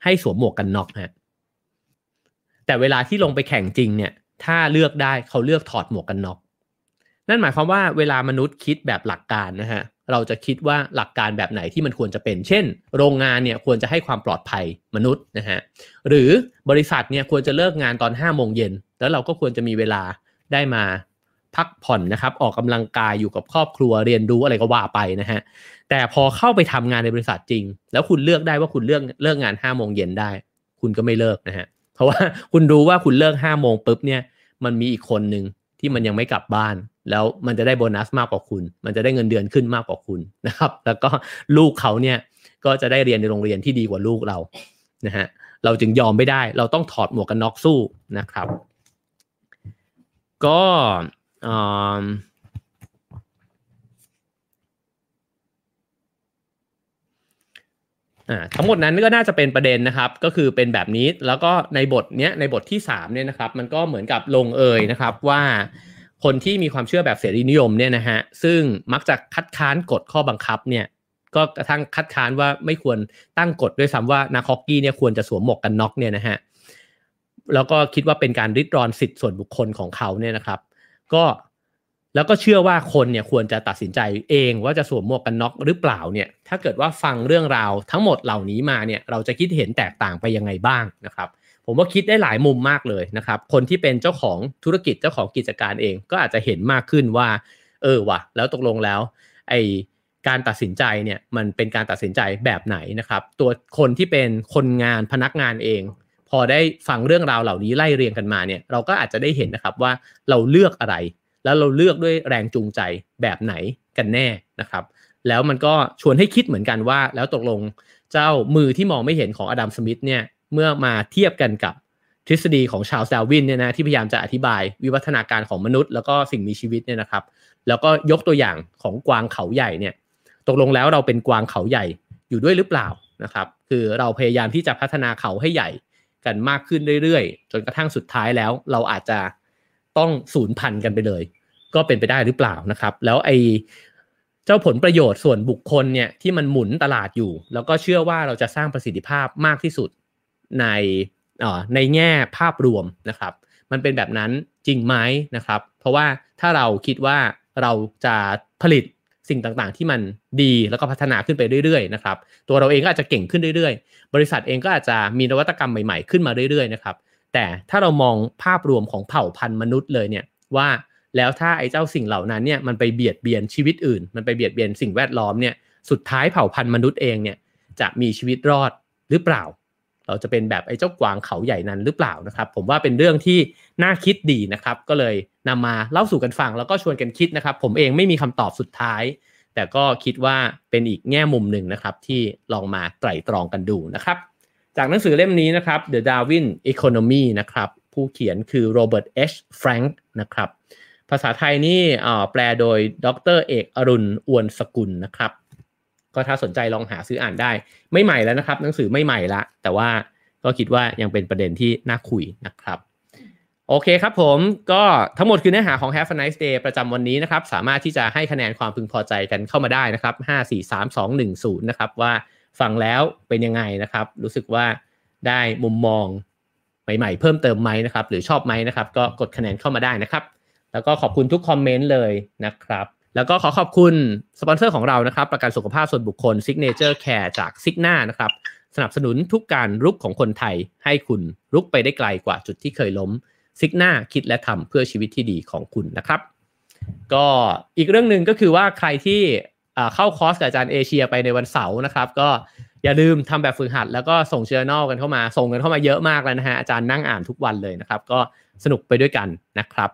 ให้สวมหมวกกันน็อกฮะแต่เวลาที่ลงไปแข่งจริงเนี่ย ถ้าเลือกได้เขาเลือกถอดหมวกกันน็อก นั่นหมายความว่าเวลามนุษย์คิดแบบหลักการนะฮะเราจะคิดว่าหลักการแบบไหนที่มันควรจะเป็น เช่น โรงงานเนี่ยควรจะให้ความปลอดภัยมนุษย์นะฮะ หรือบริษัทเนี่ยควรจะเลิกงานตอน5้าโมงเย็น แล้วเราก็ควรจะมีเวลาได้มาพักผ่อนนะครับ ออกกำลังกายอยู่กับครอบครัวเรียนรู้อะไรก็ว่าไปนะฮะ แต่พอเข้าไปทำงานในบริษัทจริง แล้วคุณเลือกได้ว่าคุณเลือกเลิกงาน5้าโมงเย็นได้ คุณก็ไม่เลิกนะฮะ เพราะว่าคุณรู้ว่าคุณเลิก5้าโมงปุ๊บเนี่ย มันมีอีกคนหนึ่งที่มันยังไม่กลับบ้าน แล้วมันจะได้โบนัสมากกว่าคุณ มันจะได้เงินเดือนขึ้นมากกว่าคุณนะครับ แล้วก็ลูกเขาเนี่ยก็จะได้เรียนในโรงเรียนที่ดีกว่าลูกเรานะฮะเราจึงยอมไม่ได้ เราต้องถอดหมวกกันน็อกสู้นะครับ ก็ทั้งหมดนั้นก็น่าจะเป็นประเด็นนะครับ ก็คือเป็นแบบนี้แล้วก็ในบทเนี้ยในบทที่3เนี่ยนะครับ มันก็เหมือนกับลงเอยนะครับว่า คนที่มีความเชื่อแบบเสรีนิยมเนี่ยนะฮะซึ่งมักจะคัดค้านกฎข้อบังคับเนี่ยก็กระทั่งคัดค้านว่าไม่ควรตั้งกฎด้วยซ้ำว่านักฮอกกี้เนี่ยควรจะสวมหมวกกันน็อกเนี่ยนะฮะแล้วก็คิดว่าเป็นการริดรอนสิทธิส่วนบุคคลของเขาเนี่ยนะครับ ก็แล้วก็เชื่อว่าคนเนี่ยควรจะตัดสินใจเองว่าจะสวมหมวกกันน็อกหรือเปล่าเนี่ย ถ้าเกิดว่าฟังเรื่องราวทั้งหมดเหล่านี้มาเนี่ยเราจะคิดเห็นแตกต่างไปยังไงบ้างนะครับ ผมว่าคิดได้หลายมุมมากเลยนะครับ คนที่เป็นเจ้าของธุรกิจเจ้าของกิจการเอง ก็อาจจะเห็นมากขึ้นว่า เออวะแล้วตกลงแล้ว ไอการตัดสินใจเนี่ยมันเป็นการตัดสินใจแบบไหนนะครับ ตัวคนที่เป็นคนงานพนักงานเอง พอได้ฟังเรื่องราวเหล่านี้ไล่เรียงกันมาเนี่ย เราก็อาจจะได้เห็นนะครับว่าเราเลือกอะไร แล้วเราเลือกด้วยแรงจูงใจแบบไหนกันแน่นะครับ แล้วมันก็ชวนให้คิดเหมือนกันว่า แล้วตกลงเจ้ามือที่มองไม่เห็นของอดัมสมิธเนี่ย เมื่อมาเทียบกันกับทฤษฎีของชาวแซาวินเนี่ยนะที่พยายามจะอธิบายวิวัฒนาการของมนุษย์ แล้วก็สิ่งมีชีวิตเนี่ยนะครับ แล้วก็ยกตัวอย่างของกวางเขาใหญ่เนี่ยตกลงแล้วเราเป็นกวางเขาใหญ่อยู่ด้วยหรือเปล่านะครับ คือเราพยายามที่จะพัฒนาเขาให้ใหญ่กันมากขึ้นเรื่อยๆ จนกระทั่งสุดท้ายแล้ว เราอาจจะต้องสูญพันธุ์กันไปเลย ก็เป็นไปได้หรือเปล่านะครับ แล้วไอเจ้าผลประโยชน์ส่วนบุคคลเนี่ยที่มันหมุนตลาดอยู่ แล้วก็เชื่อว่าเราจะสร้างประสิทธิภาพมากที่สุด ในในแง่ภาพรวมนะครับ มันเป็นแบบนั้นจริงไหมนะครับ เพราะว่าถ้าเราคิดว่าเราจะผลิตสิ่งต่างๆ ที่มันดีแล้วก็พัฒนาขึ้นไปเรื่อยๆนะครับตัวเราเองก็อาจจะเก่งขึ้นเรื่อยๆ บริษัทเองก็อาจจะมีนวัตกรรมใหม่ๆขึ้นมาเรื่อยๆนะครับแต่ถ้าเรามองภาพรวมของเผ่าพันธุ์มนุษย์เลยเนี่ยว่าแล้วถ้าไอ้เจ้าสิ่งเหล่านั้นเนี่ยมันไปเบียดเบียนชีวิตอื่น มันไปเบียดเบียนสิ่งแวดล้อมเนี่ยสุดท้ายเผ่าพันธุ์มนุษย์เองเนี่ยจะมีชีวิตรอดหรือเปล่า เราจะเป็นแบบไอ้เจ้ากวางเขาใหญ่นั้นหรือเปล่านะครับ ผมว่าเป็นเรื่องที่น่าคิดดีนะครับ ก็เลยนำมาเล่าสู่กันฟังแล้วก็ชวนกันคิดนะครับ ผมเองไม่มีคำตอบสุดท้าย แต่ก็คิดว่าเป็นอีกแง่มุมหนึ่งนะครับ ที่ลองมาไตร่ตรองกันดูนะครับ จากหนังสือเล่มนี้นะครับ The Darwin Economy นะครับ ผู้เขียนคือโรเบิร์ตเอชแฟรงค์นะครับ ภาษาไทยนี่แปลโดยดรเอกอรุณอวนสกุลนะครับ ก็ถ้าสนใจลองหาซื้ออ่านได้ ไม่ใหม่แล้วนะครับ หนังสือไม่ใหม่ละ แต่ว่าก็คิดว่ายังเป็นประเด็นที่น่าคุยนะครับ โอเคครับผมก็ทั้งหมดคือเนื้อหาของ Have a nice day ประจำวันนี้นะครับ สามารถที่จะให้คะแนนความพึงพอใจกันเข้ามาได้นะครับ5 4 3 2 1 0นะครับว่าฟังแล้วเป็นยังไงนะครับ รู้สึกว่าได้มุมมองใหม่ๆ เพิ่มเติมไหมนะครับ หรือชอบไหมนะครับ ก็กดคะแนนเข้ามาได้นะครับ แล้วก็ขอบคุณทุกคอมเมนต์เลยนะครับ แล้วก็ขอขอบคุณสปอนเซอร์ของเรานะครับ ประกันสุขภาพส่วนบุคคล Signature Care จาก Signa นะครับ สนับสนุนทุกการรุกของคนไทย ให้คุณรุกไปได้ไกลกว่าจุดที่เคยล้มซิกหน้าคิดและทำเพื่อชีวิตที่ดีของคุณนะครับ ก็อีกเรื่องหนึ่งก็คือว่าใครที่เข้าคอร์สกับอาจารย์เอเชียไปในวันเสาร์นะครับ ก็อย่าลืมทำแบบฝึกหัด แล้วก็ส่งเชื้อนอลกันเข้ามาส่งกันเข้ามาเยอะมากแล้วนะฮะอาจารย์นั่งอ่านทุกวันเลยนะครับ ก็สนุกไปด้วยกันนะครับ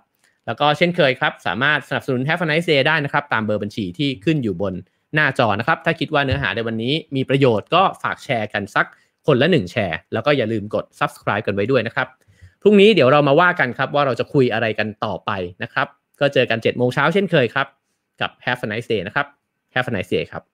แล้วก็เช่นเคยครับ สามารถสนับสนุน Have a nice day ได้นะครับ ตามเบอร์บัญชีที่ขึ้นอยู่บนหน้าจอนะครับ ถ้าคิดว่าเนื้อหาในวันนี้มีประโยชน์ก็ฝากแชร์กันสักคนละหนึ่งแชร์ แล้วก็อย่าลืมกด subscribe กันไว้ด้วยนะครับ พรุ่งนี้เดี๋ยวเรามาว่ากันครับ ว่าเราจะคุยอะไรกันต่อไปนะครับ ก็เจอกัน7โมงเช้าเช่นเคยครับ กับ Have a nice day นะครับ Have a nice day ครับ